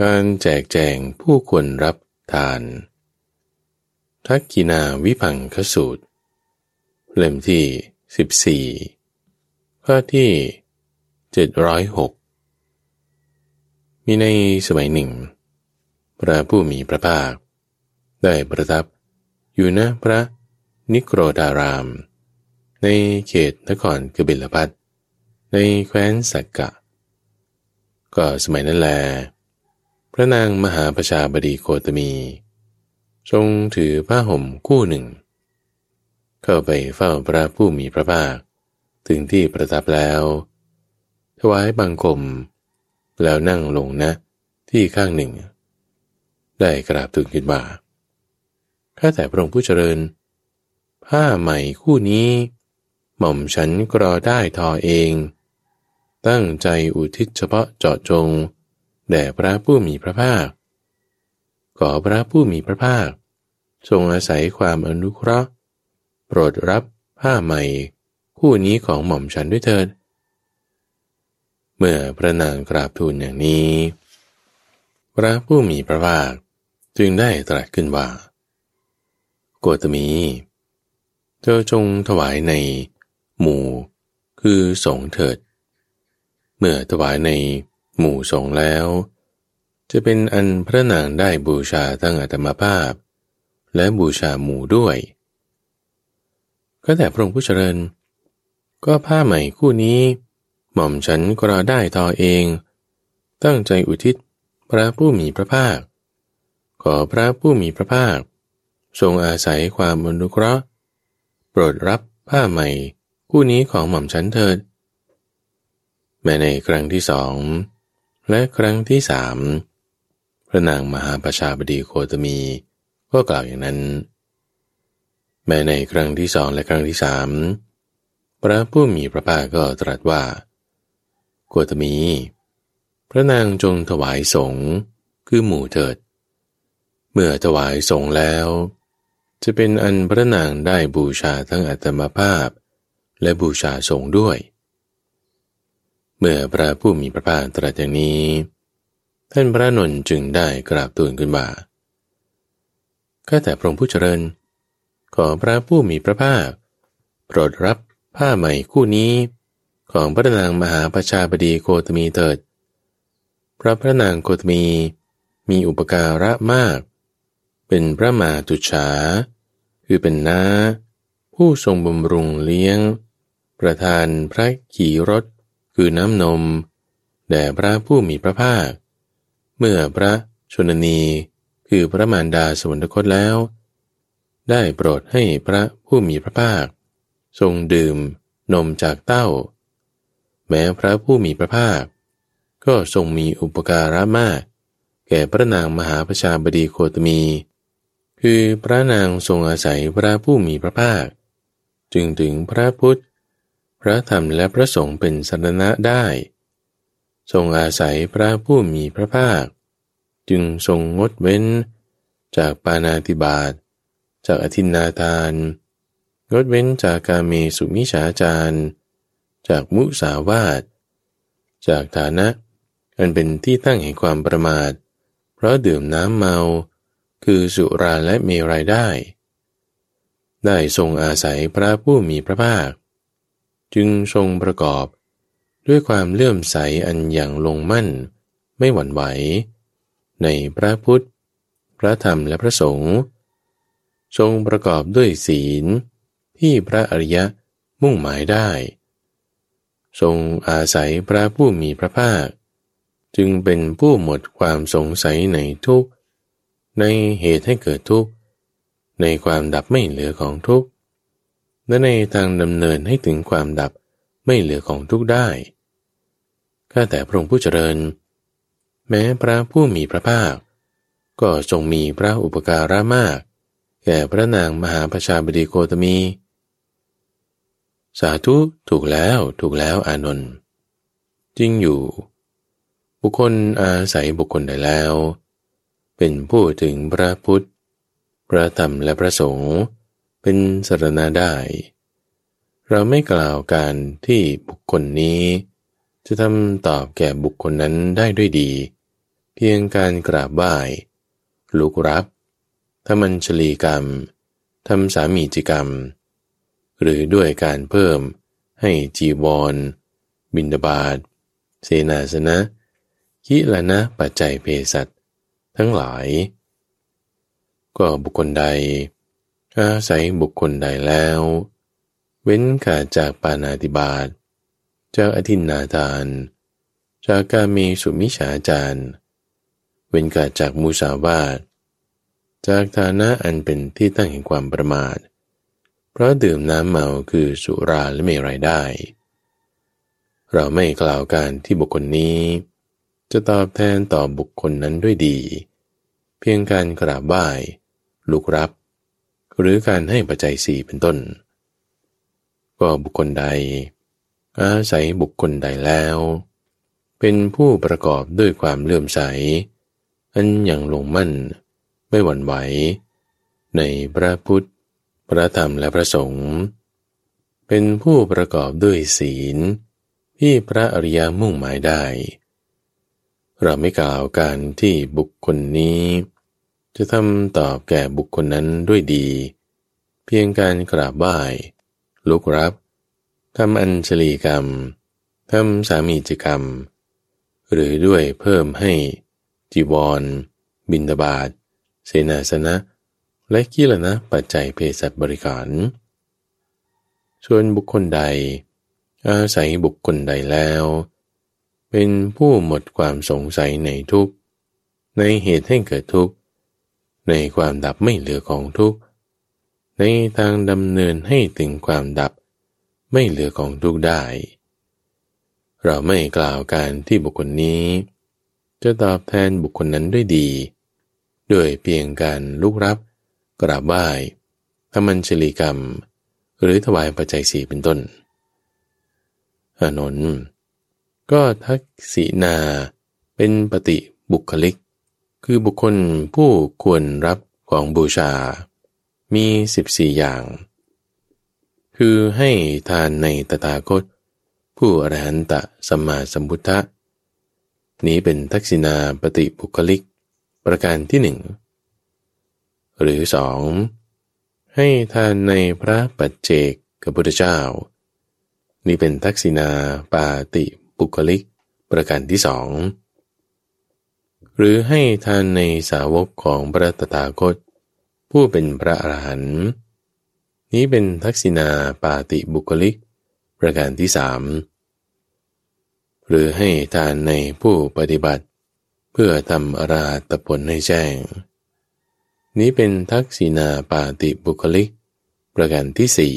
การแจกแจงผู้ควรรับทาน ทักกินาวิพังคสูตร เล่มที่ 14 ข้อที่ 706 มีในสมัยหนึ่ง พระผู้มีพระภาค ได้ประทับอยู่ณพระนิโครดาราม ในเขตนครกบิลพัทในแคว้นสักกะ ก็สมัยนั้นแล พระนางมหาประชาบดีโคตมี ทรงถือผ้าห่มคู่หนึ่ง เข้าไปเฝ้าพระผู้มีพระภาค ถึงที่ประทับแล้ว ถวายบังคม แล้วนั่งลงนะที่ข้างหนึ่ง ได้กราบทูลขึ้นว่าข้าแต่พระองค์ผู้เจริญ ผ้าใหม่คู่นี้ หม่อมฉันกรอได้ทอเอง ตั้งใจอุทิศเฉพาะเจาะจง แด่พระผู้มีพระภาค ขอพระผู้มีพระภาค ทรงอาศัยความอนุเคราะห์ โปรดรับผ้าใหม่ คู่นี้ของหม่อมฉันด้วยเถิด เมื่อพระนางกราบทูลอย่างนี้ พระผู้มีพระภาคจึงได้ตรัสขึ้นว่าโกตมีเจ้าจงถวายในหมู่ คือสงเถิด เมื่อถวายใน หมู่สงแล้ว จะเป็นอันพระนางได้บูชาทั้งอัตมภาพ และบูชาหมู่ด้วย ก็แต่พระองค์ผู้เจริญ ก็ผ้าใหม่คู่นี้ หม่อมฉันก็ราได้ทอเอง ตั้งใจอุทิศพระผู้มีพระภาค ขอพระผู้มีพระภาค ทรงอาศัยความอนุเคราะห์ โปรดรับผ้าใหม่คู่นี้ของหม่อมฉันเถิดแม้ในครั้งที่สอง และครั้งที่สามพระนางมหาประชาบดีโคตมีก็กล่าวอย่างนั้น แม้ในครั้งที่สองและครั้งที่สามพระผู้มีพระภาคก็ตรัสว่าโกตมี พระนางจงถวายสงฆ์คือหมู่เถิด เมื่อถวายสงฆ์แล้ว จะเป็นอันพระนางได้บูชาทั้งอัตมภาพ และบูชาสงฆ์ด้วย เมื่อพระผู้มีพระภาคตรัสอย่างนี้ท่านพระนนจึงได้กราบตูนขึ้นว่าข้าแต่พระองค์ผู้เจริญ ขอพระผู้มีพระภาค โปรดรับผ้าใหม่คู่นี้ ของพระนางมหาประชาบดีโคตมีเถิด พระพระนางโคตมีมีอุปการะมาก เป็นพระมาตุฉา คือเป็นน้าผู้ทรงบำรุงเลี้ยง ประธานพระขี่รถ คือน้ำนม แด่พระผู้มีพระภาค เมื่อพระชนนีคือพระมารดาสวรรคตแล้ว ได้โปรดให้พระผู้มีพระภาค ทรงดื่มนมจากเต้า แม้พระผู้มีพระภาค ก็ทรงมีอุปการะมาก แก่พระนางมหาประชาบดีโคตมี คือพระนางทรงอาศัยพระผู้มีพระภาค จึงถึงพระพุทธ พระธรรมและพระสงฆ์เป็นสรณะได้ ทรงอาศัยพระผู้มีพระภาค จึงทรงงดเว้น จากปานาติบาตจากอธินาทาน งดเว้นจากกาเมสุมิฉาจารจากมุสาวาทจากฐานะอันเป็นที่ตั้งแห่งความประมาท เพราะดื่มน้ำเมา คือสุราและเมรัยได้ ได้ทรงอาศัยพระผู้มีพระภาค จึงทรงประกอบ ด้วยความเลื่อมใสอันอย่างลงมั่น ไม่หวั่นไหว ในพระพุทธ พระธรรมและพระสงฆ์ทรงประกอบด้วยศีล ที่พระอริยะมุ่งหมายได้ ทรงอาศัยพระผู้มีพระภาค จึงเป็นผู้หมดความสงสัยในทุกในเหตุให้เกิดทุกในความดับไม่เหลือของทุกข และในทางดำเนินให้ถึงความดับไม่เหลือของทุกได้ข้าแต่พระองค์ผู้เจริญ แม้พระผู้มีพระภาค ก็ทรงมีพระอุปการะมาก แก่พระนางมหาประชาบดีโคตมี สาธุถูกแล้วถูกแล้วอานนท์จริงอยู่ บุคคลอาศัยบุคคลใดแล้ว เป็นผู้ถึงพระพุทธ พระธรรมและพระสงฆ์ เป็นสรณาได้ เราไม่กล่าวการที่บุคคลนี้ จะทำตอบแก่บุคคลนั้นได้ด้วยดี เพียงการกราบไหว้ลุกรับทำมัญชลีกรรมทำสามีจิกรรม หรือด้วยการเพิ่มให้จีวร บินดาบาดเสนาสนะคิละนะปัจจัยเพสัตทั้งหลาย ก็บุคคลใด อาศัยบุคคลใดแล้ว เว้นขาดจากปานาติบาตจากอธินนาทาน จากการมีสุมิฉาจารเว้นขาดจากมูสาวาทจากฐานะอันเป็นที่ตั้งแห่งความประมาท เพราะดื่มน้ำเมาคือสุราและเมรัยได้ เราไม่กล่าวการที่บุคคลนี้ จะตอบแทนต่อบุคคลนั้นด้วยดี เพียงการกราบไหว้ลุกรับ หรือการให้ปัจจัยสี่เป็นต้น ก็บุคคลใด อาศัยบุคคลใดแล้ว เป็นผู้ประกอบด้วยความเลื่อมใส อันอย่างลงมั่น ไม่หวั่นไหว ในพระพุทธ พระธรรมและพระสงฆ์เป็นผู้ประกอบด้วยศีล ที่พระอริยมุ่งหมายได้ เราไม่กล่าวการที่บุคคลนี้ จะทำตอบแก่บุคคลนั้นด้วยดี เพียงการกราบไหว้ลุกรับทำอัญชลีกรรมทำสามีจิกรรม หรือด้วยเพิ่มให้จีวร บินบาตเสนาสนะ และกิลนะปัจจัยเภสัชบริการ ส่วนบุคคลใด อาศัยบุคคลใดแล้ว เป็นผู้หมดความสงสัยในทุกในเหตุให้เกิดทุกข์ ในความดับไม่เหลือของทุกข์ในทางดำเนินให้ถึงความดับไม่เหลือของทุกข์ได้ เราไม่กล่าวการที่บุคคลนี้ จะตอบแทนบุคคลนั้นด้วยดีด้วยเพียงการลุกรับ กราบไหว้ทำมัญชลีกรรม หรือถวายปัจจัยสีเป็นต้นอานนท์ก็ทักษีนาเป็นปฏิบุคลิก คือบุคคลผู้ควรรับของบูชา มีสิบสี่อย่าง คือให้ทานในตถาคต ผู้อรหันตะสัมมาสัมพุทธะ นี้เป็นทักษิณาปฏิบุคลิก ประการที่หนึ่ง หรือสองให้ทานในพระปัจเจกกับพุทธเจ้า นี่เป็นทักษิณาปาติปุคลิก ประการที่สอง หรือให้ทานในสาวกของพระตถาคต ผู้เป็นพระอรหันต์นี้เป็นทักษิณาปาติบุคลิก ประการที่สามหรือให้ทานในผู้ปฏิบัติ เพื่อทำอราตผลให้แจ้ง นี้เป็นทักษิณาปาติบุคลิก ประการที่สี่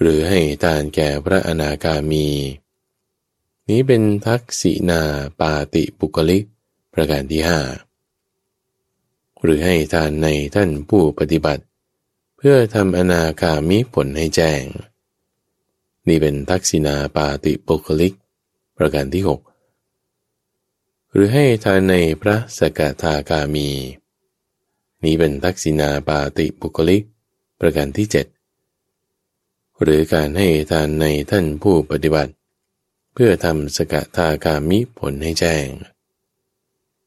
หรือให้ทานแก่พระอนาคามี นี้เป็นทักษิณาปาติบุคลิก ประการที่ห้าหรือให้ทานในท่านผู้ปฏิบัติ เพื่อทำอนาคามิผลให้แจ้ง นี่เป็นทักษิณาปาติบุคลิก ประการที่หกหรือให้ทานในพระสกทาคามี นี้เป็นทักษิณาปาติบุคลิก ประการที่เจ็ดหรือการให้ทานในท่านผู้ปฏิบัติเพื่อทำสกทาคามิผลให้แจ้ง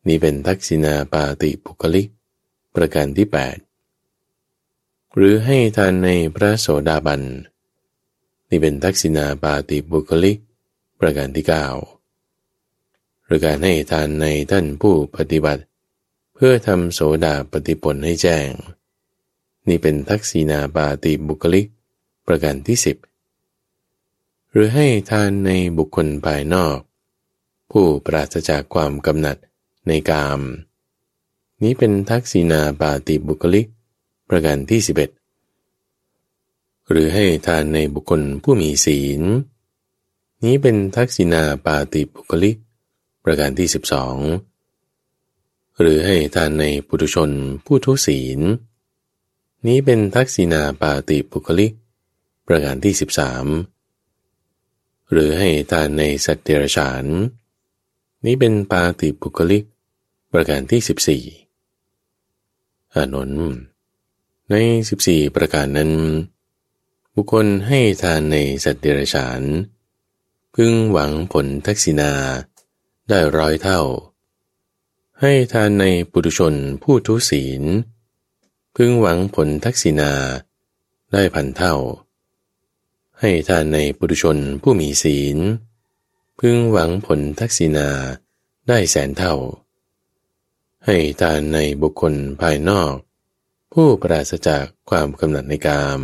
นี้เป็นทักษิณาปาติบุคลิก ประการที่แปดหรือให้ทานในพระโสดาบัน นี่เป็นทักษิณาปาติบุคลิก ประการที่เก้าหรือการให้ทานในท่านผู้ปฏิบัติ เพื่อทำโสดาปฏิผลให้แจ้ง นี่เป็นทักษีนาปาติบุคลิก ประการที่สิบ หรือให้ทานในบุคคลภายนอก ผู้ปราศจากความกำหนัดในกาม นี้เป็นทักษีนาปาติบุคลิก ประการที่สิบเอ็ดหรือให้ทานในบุคคลผู้มีศีล นี้เป็นทักษิณาปาติบุคลิก ประการที่สิบสองหรือให้ทานในปุถุชนผู้ทุศีล นี้เป็นทักษิณาปาติปุคลิก ประการที่ 13 หรือให้ทานในสัตว์เดรัจฉาน นี้เป็นปาติปุคลิก ประการที่ 14อานนท์ใน 14 ประการนั้น บุคคลให้ทานในสัตว์เดรัจฉาน พึงหวังผลทักษิณาได้ร้อยเท่า ให้ทานในปุถุชนผู้ทุศีล พึงหวังผลทักษิณาได้พันเท่า ให้ทานในปุถุชนผู้มีศีล พึงหวังผลทักษิณาได้แสนเท่า ให้ทานในบุคคลภายนอก ผู้ปราศจากความกำหนัดในกาม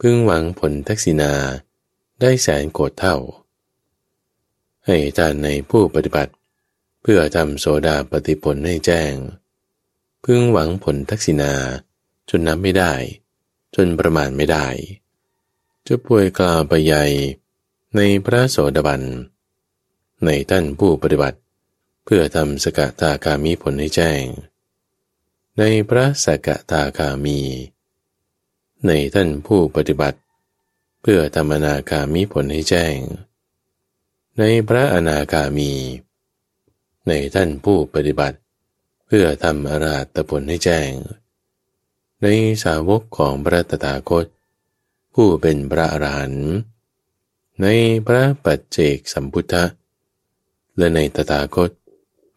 พึงหวังผลทักษิณาได้แสนโกดเท่า ให้ทานในผู้ปฏิบัติ เพื่อทำโสดาปฏิผลให้แจ้ง พึงหวังผลทักษิณาจนนับไม่ได้ จนประมาณไม่ได้ จะป่วยกล่าวไปใหญ่ในพระโสดาบัน ในท่านผู้ปฏิบัติ เพื่อทำสกตาคามีผลให้แจ้ง ในพระสกตาคามี ในท่านผู้ปฏิบัติ เพื่อธรรมนาคามีผลให้แจ้ง ในพระอนาคามี ในท่านผู้ปฏิบัติ เพื่อทำอาราตผลให้แจ้ง ในสาวกของพระตถาคต ผู้เป็นพระอรหันต์ในพระปัจเจกสัมพุทธะ และในตถาคต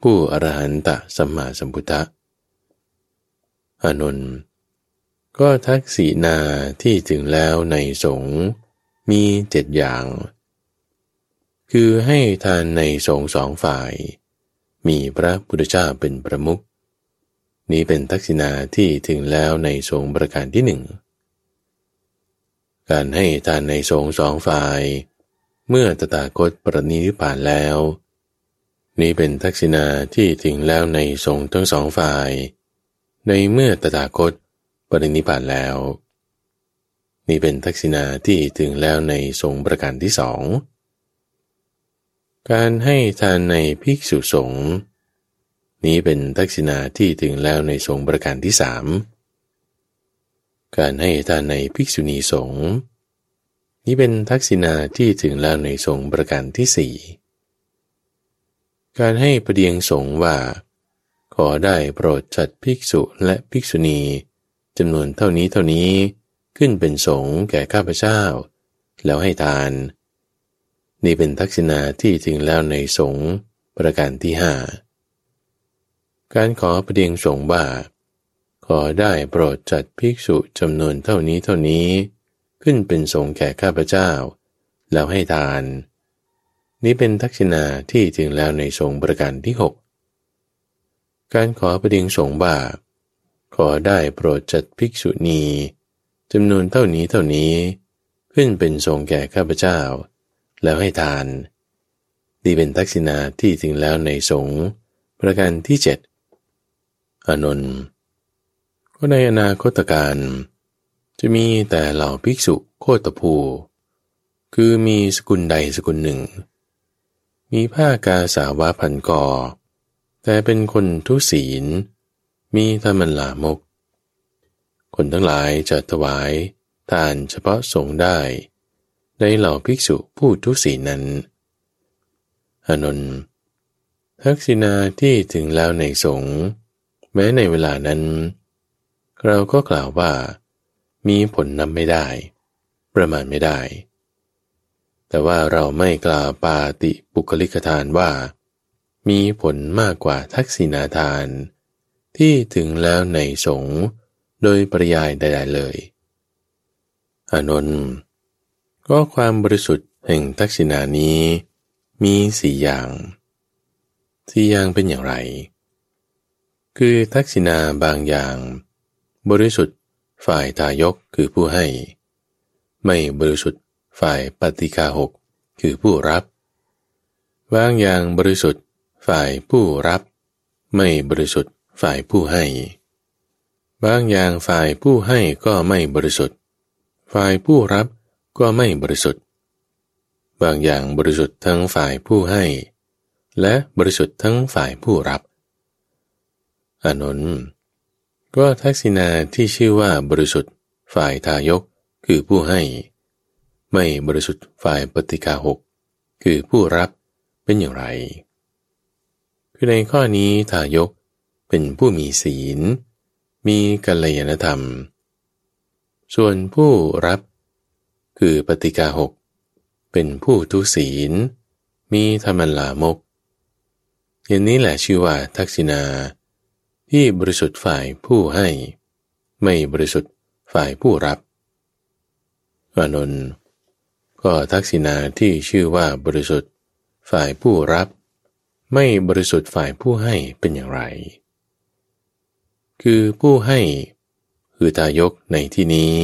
ผู้อรหันตะสัมมาสัมพุทธะอานนท์ก็ทักษีนาที่ถึงแล้วในสงฆ์มีเจ็ดอย่าง คือให้ทานในสงฆ์สองฝ่าย มีพระพุทธเจ้าเป็นประมุขนี้เป็นทักษิณาที่ถึงแล้วในทรงประการที่หนึ่ง การให้ทานในทรงสองฝ่าย เมื่อตถาคตปรนิพานแล้ว นี้เป็นทักษิณาที่ถึงแล้วในทรงทั้งสองฝ่าย ในเมื่อตถาคตปรินิพานแล้ว นี่เป็นทักษิณาที่ถึงแล้วในทรงประการที่สองการให้ทานในภิกษุสงฆ์นี้เป็นทักษิณาที่ถึงแล้วในสงประการที่สาม การให้ทานในภิกษุณีสงฆ์นี้เป็นทักษิณาที่ถึงแล้วในสงฆ์ประการที่สี่การให้ประเดียงสงฆ์ว่า ขอได้โปรดจัดภิกษุและภิกษุณีจำนวนเท่านี้เท่านี้ขึ้นเป็นสงฆ์แก่ข้าพเจ้า แล้วให้ทาน นี่เป็นทักษิณาที่ถึงแล้วในสงฆ์ประการที่ห้าการขอประเดียงสงฆ์ว่า อได้โปรดจัดภิกษุจำนวนเท่านี้เท่านี้ ขึ้นเป็นสงฆ์แก่ข้าพเจ้า แล้วให้ทาน นี้เป็นทักษิณาที่ถึงแล้วในสงฆ์ประการที่หกการขอประเดียงสงฆ์ว่าขอได้โปรดจัดภิกษุณีจำนวนเท่านี้เท่านี้ ขึ้นเป็นสงฆ์แก่ข้าพเจ้า แล้วให้ทานดีเป็นทักษิณาที่ถึงแล้วในสงฆ์ประการที่เจ็ดอนนท์ ก็ในอนาคตการจะมีแต่เหล่าภิกษุโคตภู คือมีสกุลใดสกุลหนึ่ง มีผ้ากาสาวะพันกอ แต่เป็นคนทุศีล มีธรรมลามก คนทั้งหลายจะถวายทานเฉพาะสงได้ ในเหล่าภิกษุผู้ทุศีนั้นอนนท์ทักษิณาที่ถึงแล้วในสงฆ์แม้ในเวลานั้น เราก็กล่าวว่า มีผลนำไม่ได้ ประมาณไม่ได้ แต่ว่าเราไม่กล่าวปาติปุคลิกทานว่า มีผลมากกว่าทักษิณาทาน ที่ถึงแล้วในสงฆ์โดยปริยายใดๆเลย อานนท์ก็ความบริสุทธิ์แห่งทักษิณานี้มีสี่อย่าง สี่อย่างเป็นอย่างไร คือทักษิณาบางอย่าง บริสุทธิ์ฝ่ายทายกคือผู้ให้ ไม่บริสุทธิ์ฝ่ายปฏิกาหกคือผู้รับบางอย่างบริสุทธิ์ฝ่ายผู้รับ ไม่บริสุทธิ์ฝ่ายผู้ให้ บางอย่างฝ่ายผู้ให้ก็ไม่บริสุทธิ์ ฝ่ายผู้รับก็ไม่บริสุทธิ์ บางอย่างบริสุทธิ์ทั้งฝ่ายผู้ให้ และบริสุทธิ์ทั้งฝ่ายผู้รับอานนท์ ก็ทักษิณาที่ชื่อว่าบริสุทธิ์ฝ่ายทายกคือผู้ให้ ไม่บริสุทธิ์ฝ่ายปฏิกาหกคือผู้รับเป็นอย่างไร คือในข้อนี้ทายกเป็นผู้มีศีล มีกัลยาณธรรม ส่วนผู้รับ คือปฏิกาหกเป็นผู้ทุศีล มีธรรมลามก อย่างนี้แหละชื่อว่าทักษิณา ที่บริสุทธิ์ฝ่ายผู้ให้ ไม่บริสุทธิ์ฝ่ายผู้รับอานนท์ก็ทักษิณาที่ชื่อว่าบริสุทธิ์ฝ่ายผู้รับ ไม่บริสุทธิ์ฝ่ายผู้ให้เป็นอย่างไร คือผู้ให้คือตายกในที่นี้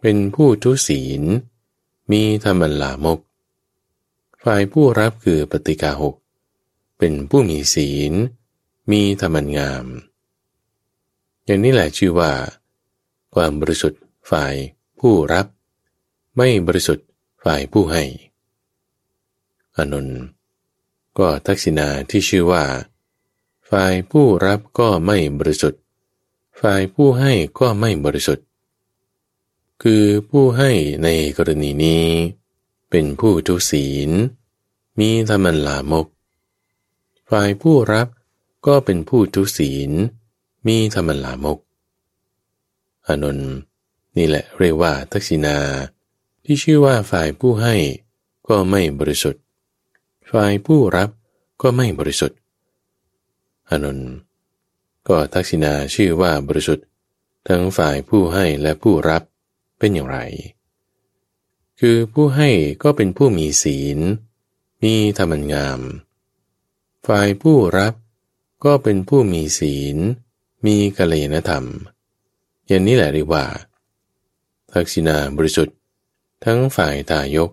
เป็นผู้ทุศีล มีธรรมลามก ฝ่ายผู้รับคือปฏิกาหก เป็นผู้มีศีล มีธรรมันงาม อย่างนี้แหละชื่อว่า ความบริสุทธิ์ฝ่ายผู้รับ ไม่บริสุทธิ์ฝ่ายผู้ให้อนนก็ทักษิณาที่ชื่อว่า ฝ่ายผู้รับก็ไม่บริสุทธิ์ ฝ่ายผู้ให้ก็ไม่บริสุทธิ์ คือผู้ให้ในกรณีนี้ เป็นผู้ทุศีล มีธรรมลามก ฝ่ายผู้รับ ก็เป็นผู้ทุศีล มีธรรมลามก อานนท์นี่แหละเรียกว่าทักษิณาที่ชื่อว่าฝ่ายผู้ให้ก็ไม่บริสุทธิ์ ฝ่ายผู้รับก็ไม่บริสุทธิ์ อานนท์ก็ทักษิณาชื่อว่าบริสุทธิ์ ทั้งฝ่ายผู้ให้และผู้รับเป็นอย่างไร คือผู้ให้ก็เป็นผู้มีศีล มีธรรมงาม ฝ่ายผู้รับ ก็เป็นผู้มีศีล มีกัลยาณธรรม อย่างนี้แหละเรียกว่า ทักษิณาบริสุทธิ์ ทั้งฝ่ายตายก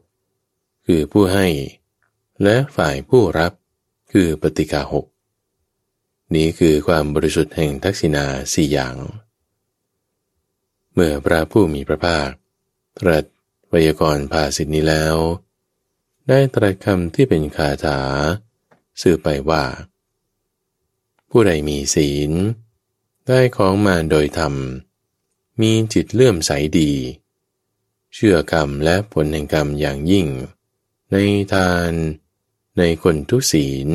คือผู้ให้ และฝ่ายผู้รับคือปฏิกาหกนี้คือความบริสุทธิ์แห่งทักษิณาสี่อย่าง เมื่อพระผู้มีพระภาค ตรัสวยากรณ์ภาสิทนี้แล้ว ได้ตรัสคำที่เป็นคาถา สื่อไปว่า ผู้ใดมีศีล ได้ของมาโดยธรรม มีจิตเลื่อมใสดี เชื่อกรรมและผลแห่งกรรมอย่างยิ่ง ในทาน ในคนทุศีล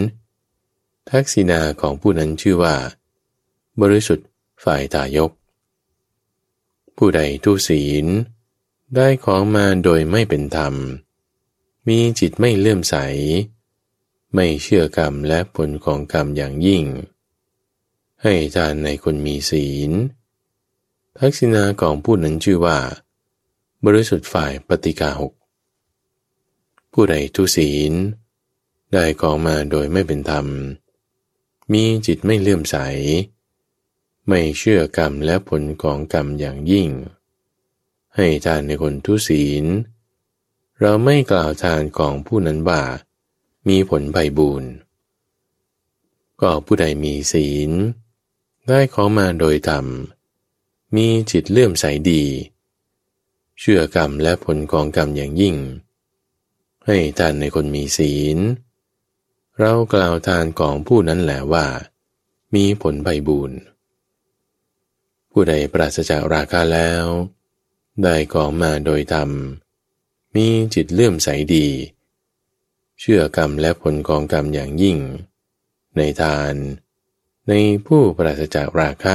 ทักษิณาของผู้นั้นชื่อว่า บริสุทธิ์ฝ่ายตายก ผู้ใดทุศีล ได้ของมาโดยไม่เป็นธรรม มีจิตไม่เลื่อมใส ไม่เชื่อกรรมและผลของกรรมอย่างยิ่ง ให้ทานในคนมีศีล ทักษิณาของผู้นั้นชื่อว่า บริสุทธิ์ฝ่ายปฏิกาหก ผู้ใดทุศีล ได้ของมาโดยไม่เป็นธรรม มีจิตไม่เลื่อมใส ไม่เชื่อกรรมและผลของกรรมอย่างยิ่ง ให้ทานในคนทุศีล เราไม่กล่าวทานของผู้นั้นว่ามีผลไพ่บูรณ์ก็ผู้ใดมีศีล ได้ของมาโดยธรรม มีจิตเลื่อมใสดี เชื่อกรรมและผลของกรรมอย่างยิ่ง ให้ทานในคนมีศีล เรากล่าวทานของผู้นั้นแหละว่า มีผลใบบุญผู้ใดปราศจากราคาแล้ว ได้ของมาโดยธรรม มีจิตเลื่อมใสดี เชื่อกรรมและผลของกรรมอย่างยิ่ง ในทาน ในผู้ปราศจากราคะ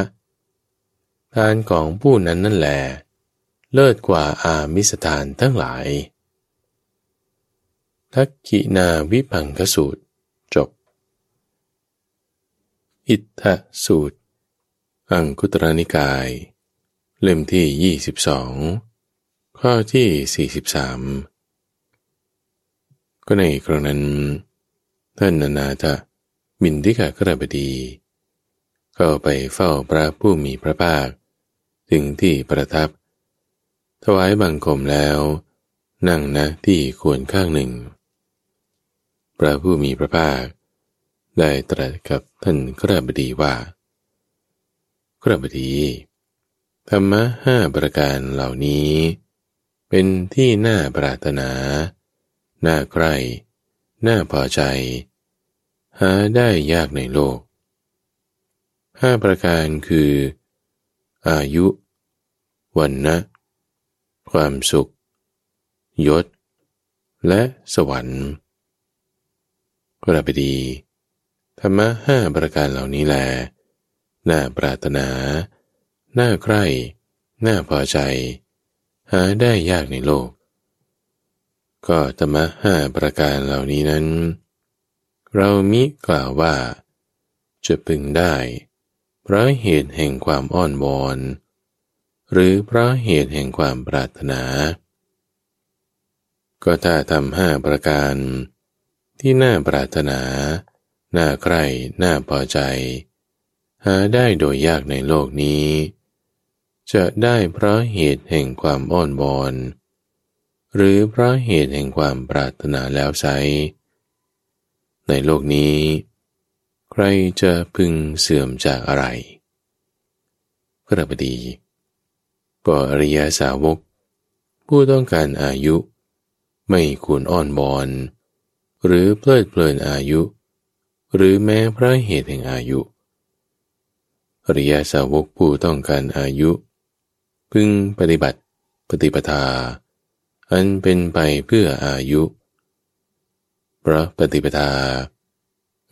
ทานของผู้นั้นนั่นแหละเลิศกว่าอามิสทานทั้งหลาย ทักกินาวิพังคสูตร จบ อิทธสูตร อังคุตรนิกาย เล่มที่ 22 ข้อที่ 43 ก็ในครั้งนั้น ท่านนานาทะมินทิกากระบดี เข้าไปเฝ้าพระผู้มีพระภาค ถึงที่ประทับ ถวายบังคมแล้ว นั่งนะที่ควรข้างหนึ่ง พระผู้มีพระภาค ได้ตรัสกับท่านกระบดีว่ากระบดีธรรมะห้าประการเหล่านี้ เป็นที่น่าปรารถนา น่าใคร่ น่าพอใจ หาได้ยากในโลก ห้าประการคือ อายุ วันนะความสุข ยศ และสวรรค์ก็ได้ไปดีธรรมะห้าประการเหล่านี้แล น่าปรารถนา น่าใคร่ น่าพอใจ หาได้ยากในโลก ก็ธรรมะห้าประการเหล่านี้นั้น เรามิกล่าวว่า จะพึงได้ พราะเหตุแห่งความอ้อนวอน หรือเพราะเหตุแห่งความปรารถนา ก็ถ้าทำห้าประการ ที่น่าปรารถนา น่าใคร่น่าพอใจ หาได้โดยยากในโลกนี้ จะได้เพราะเหตุแห่งความอ้อนวอนหรือเพราะเหตุแห่งความปรารถนาแล้วไซในโลกนี้ รจะพึงเสื่อมจากอะไรพระบดีก็อริยสาวก ผู้ต้องการอายุ ไม่ควรอ้อนบอนหรือเพลิดเพลินอายุ หรือแม้พระเหตุแห่งอายุอริยสาวกผู้ต้องการอายุ พึงปฏิบัติปฏิปทา อันเป็นไปเพื่ออายุ พระปฏิปทา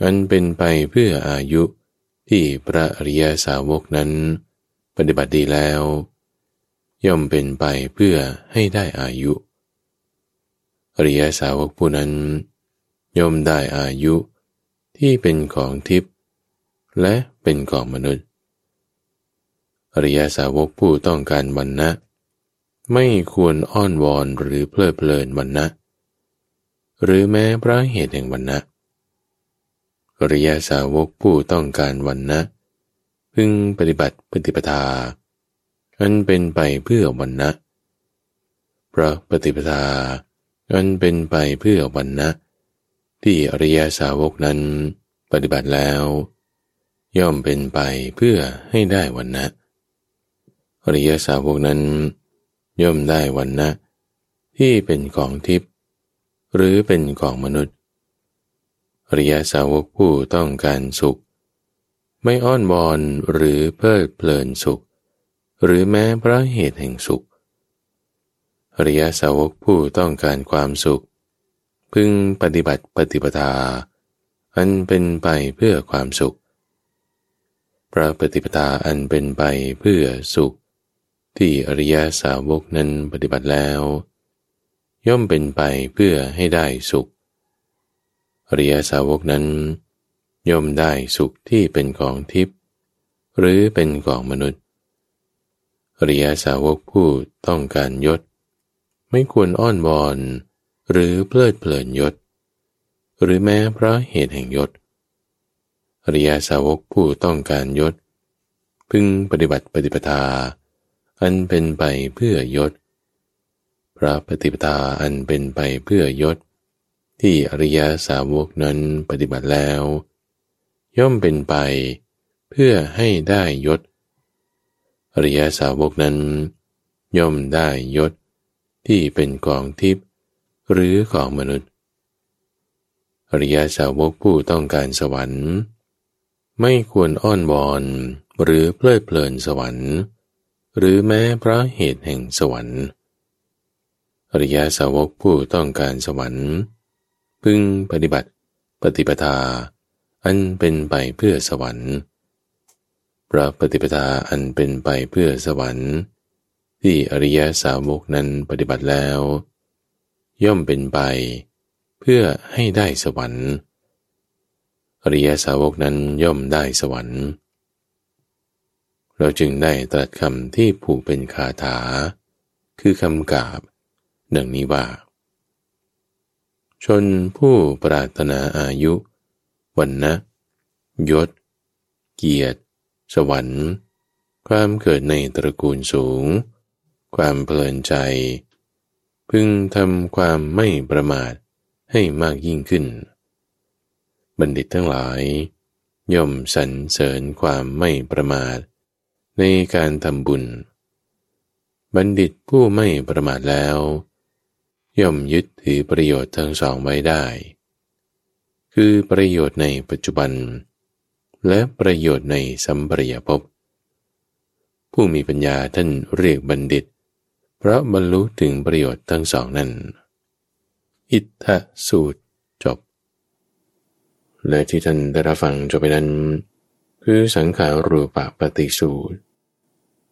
อันเป็นไปเพื่ออายุที่พระอริยสาวกนั้น ปฏิบัติดีแล้ว ย่อมเป็นไปเพื่อให้ได้อายุ อริยสาวกผู้นั้น ย่อมได้อายุที่เป็นของทิพย์และเป็นของมนุษย์ อริยสาวกผู้ต้องการวันนะ ไม่ควรอ้อนวอนหรือเพลิดเพลินวันนะ หรือแม้พระเหตุแห่งวันนะ อริยสาวกผู้ต้องการวันนะ พึงปฏิบัติปฏิปทา อันเป็นไปเพื่อวันนะเพราะปฏิปทา อันเป็นไปเพื่อวันนะ ที่อริยสาวกนั้นปฏิบัติแล้ว ย่อมเป็นไปเพื่อให้ได้วันนะอริยสาวกนั้น ย่อมได้วันนะ ที่เป็นของทิพย์หรือเป็นของมนุษย์ ริยสาวกผู้ต้องการสุข ไม่อ้อนวอนหรือเพลิดเพลินสุข หรือแม้พระเหตุแห่งสุขอริยสาวกผู้ต้องการความสุข พึงปฏิบัติปฏิปทา อันเป็นไปเพื่อความสุขพระปฏิปทาอันเป็นไปเพื่อสุข ที่อริยสาวกนั้นปฏิบัติแล้ว ย่อมเป็นไปเพื่อให้ได้สุข อริยสาวกนั้น ย่อมได้สุขที่เป็นของทิพย์หรือเป็นของมนุษย์อริยสาวกผู้ต้องการยศ ไม่ควรอ้อนวอนหรือเพลิดเพลินยศ หรือแม้เพราะเหตุแห่งยศอริยสาวกผู้ต้องการยศ พึงปฏิบัติปฏิปทา อันเป็นไปเพื่อยศพระปฏิปทาอันเป็นไปเพื่อยศ ที่อริยสาวกนั้นปฏิบัติแล้ว ย่อมเป็นไปเพื่อให้ได้ยศ อริยสาวกนั้น ย่อมได้ยศที่เป็นกองทิพย์หรือของมนุษย์ อริยสาวกผู้ต้องการสวรรค์ ไม่ควรอ้อนวอนหรือเพลิดเพลินสวรรค์ หรือแม้เพราะเหตุแห่งสวรรค์ อริยสาวกผู้ต้องการสวรรค์ พึงปฏิบัติ ปฏิปทา อันเป็นไปเพื่อสวรรค์พระปฏิปทาอันเป็นไปเพื่อสวรรค์ ที่อริยสาวกนั้นปฏิบัติแล้ว ย่อมเป็นไป เพื่อให้ได้สวรรค์ อริยสาวกนั้นย่อมได้สวรรค์ เราจึงได้ตรัสคำที่ผูกเป็นคาถา คือคำกาบดังนี้ว่า ชนผู้ปรารถนาอายุ วันนะยศ เกียรติ สวรรค์ ความเกิดในตระกูลสูง ความเพลินใจ พึงทำความไม่ประมาทให้มากยิ่งขึ้น บัณฑิตทั้งหลาย ย่อมสรรเสริญความไม่ประมาท ในการทำบุญ บัณฑิตผู้ไม่ประมาทแล้ว ย่อมยึดถือประโยชน์ทั้งสองไว้ได้ คือประโยชน์ในปัจจุบัน และประโยชน์ในสัมปริยภพ ผู้มีปัญญาท่านเรียกบัณฑิต เพราะบรรลุถึงประโยชน์ทั้งสองนั้น อิทธสูตรจบ และที่ท่านได้รับฟังจบไปนั้น คือสังขารูปปฏิสูตร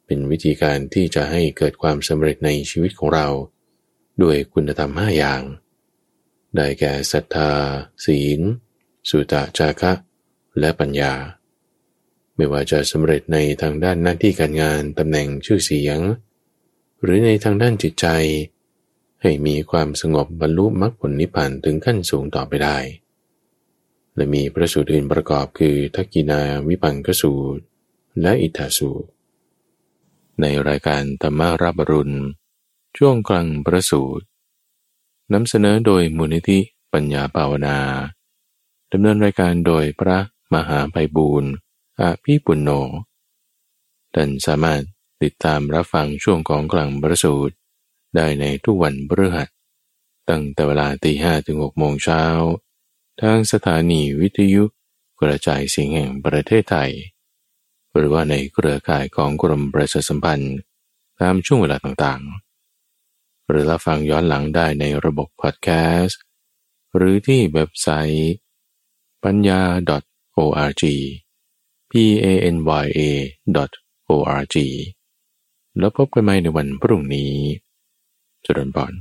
เป็นวิธีการที่จะให้เกิดความสำเร็จในชีวิตของเรา ด้วยคุณธรรมห้าอย่าง ได้แก่ศรัทธา ศีล สุตะจาคะ และปัญญา ไม่ว่าจะสำเร็จในทางด้านหน้าที่การงานตำแหน่งชื่อเสียง หรือในทางด้านจิตใจ ให้มีความสงบบรรลุมรรคผลนิพพานถึงขั้นสูงต่อไปได้ และมีพระสูตรอื่นประกอบคือทักกินาวิปังกสูตร และอิทธาสูตร ในรายการธรรมารับรุณ ช่วงกลางประสูตรนำเสนอโดยมูลนิธิปัญญาภาวนาดำเนินรายการโดยพระมหาไพบูรณ์อาพี่ปุณโญท่านสามารถติดตามรับฟังช่วงของกลางประสูตรได้ในทุกวันพฤหัสตั้งแต่เวลาตีห้ถึงหกโมงเช้า ทางสถานีวิทยุกระจายเสียงแห่งประเทศไทย หรือว่าในเครือข่ายของกรมประชาสัมพันธ์ตามช่วงเวลาต่างๆ หรือรับฟังย้อนหลังได้ในระบบพอดแคสต์ หรือที่เว็บไซต์ปัญญา .org p a n y a .org แล้วพบกันใหม่ในวันพรุ่งนี้จุดนบอน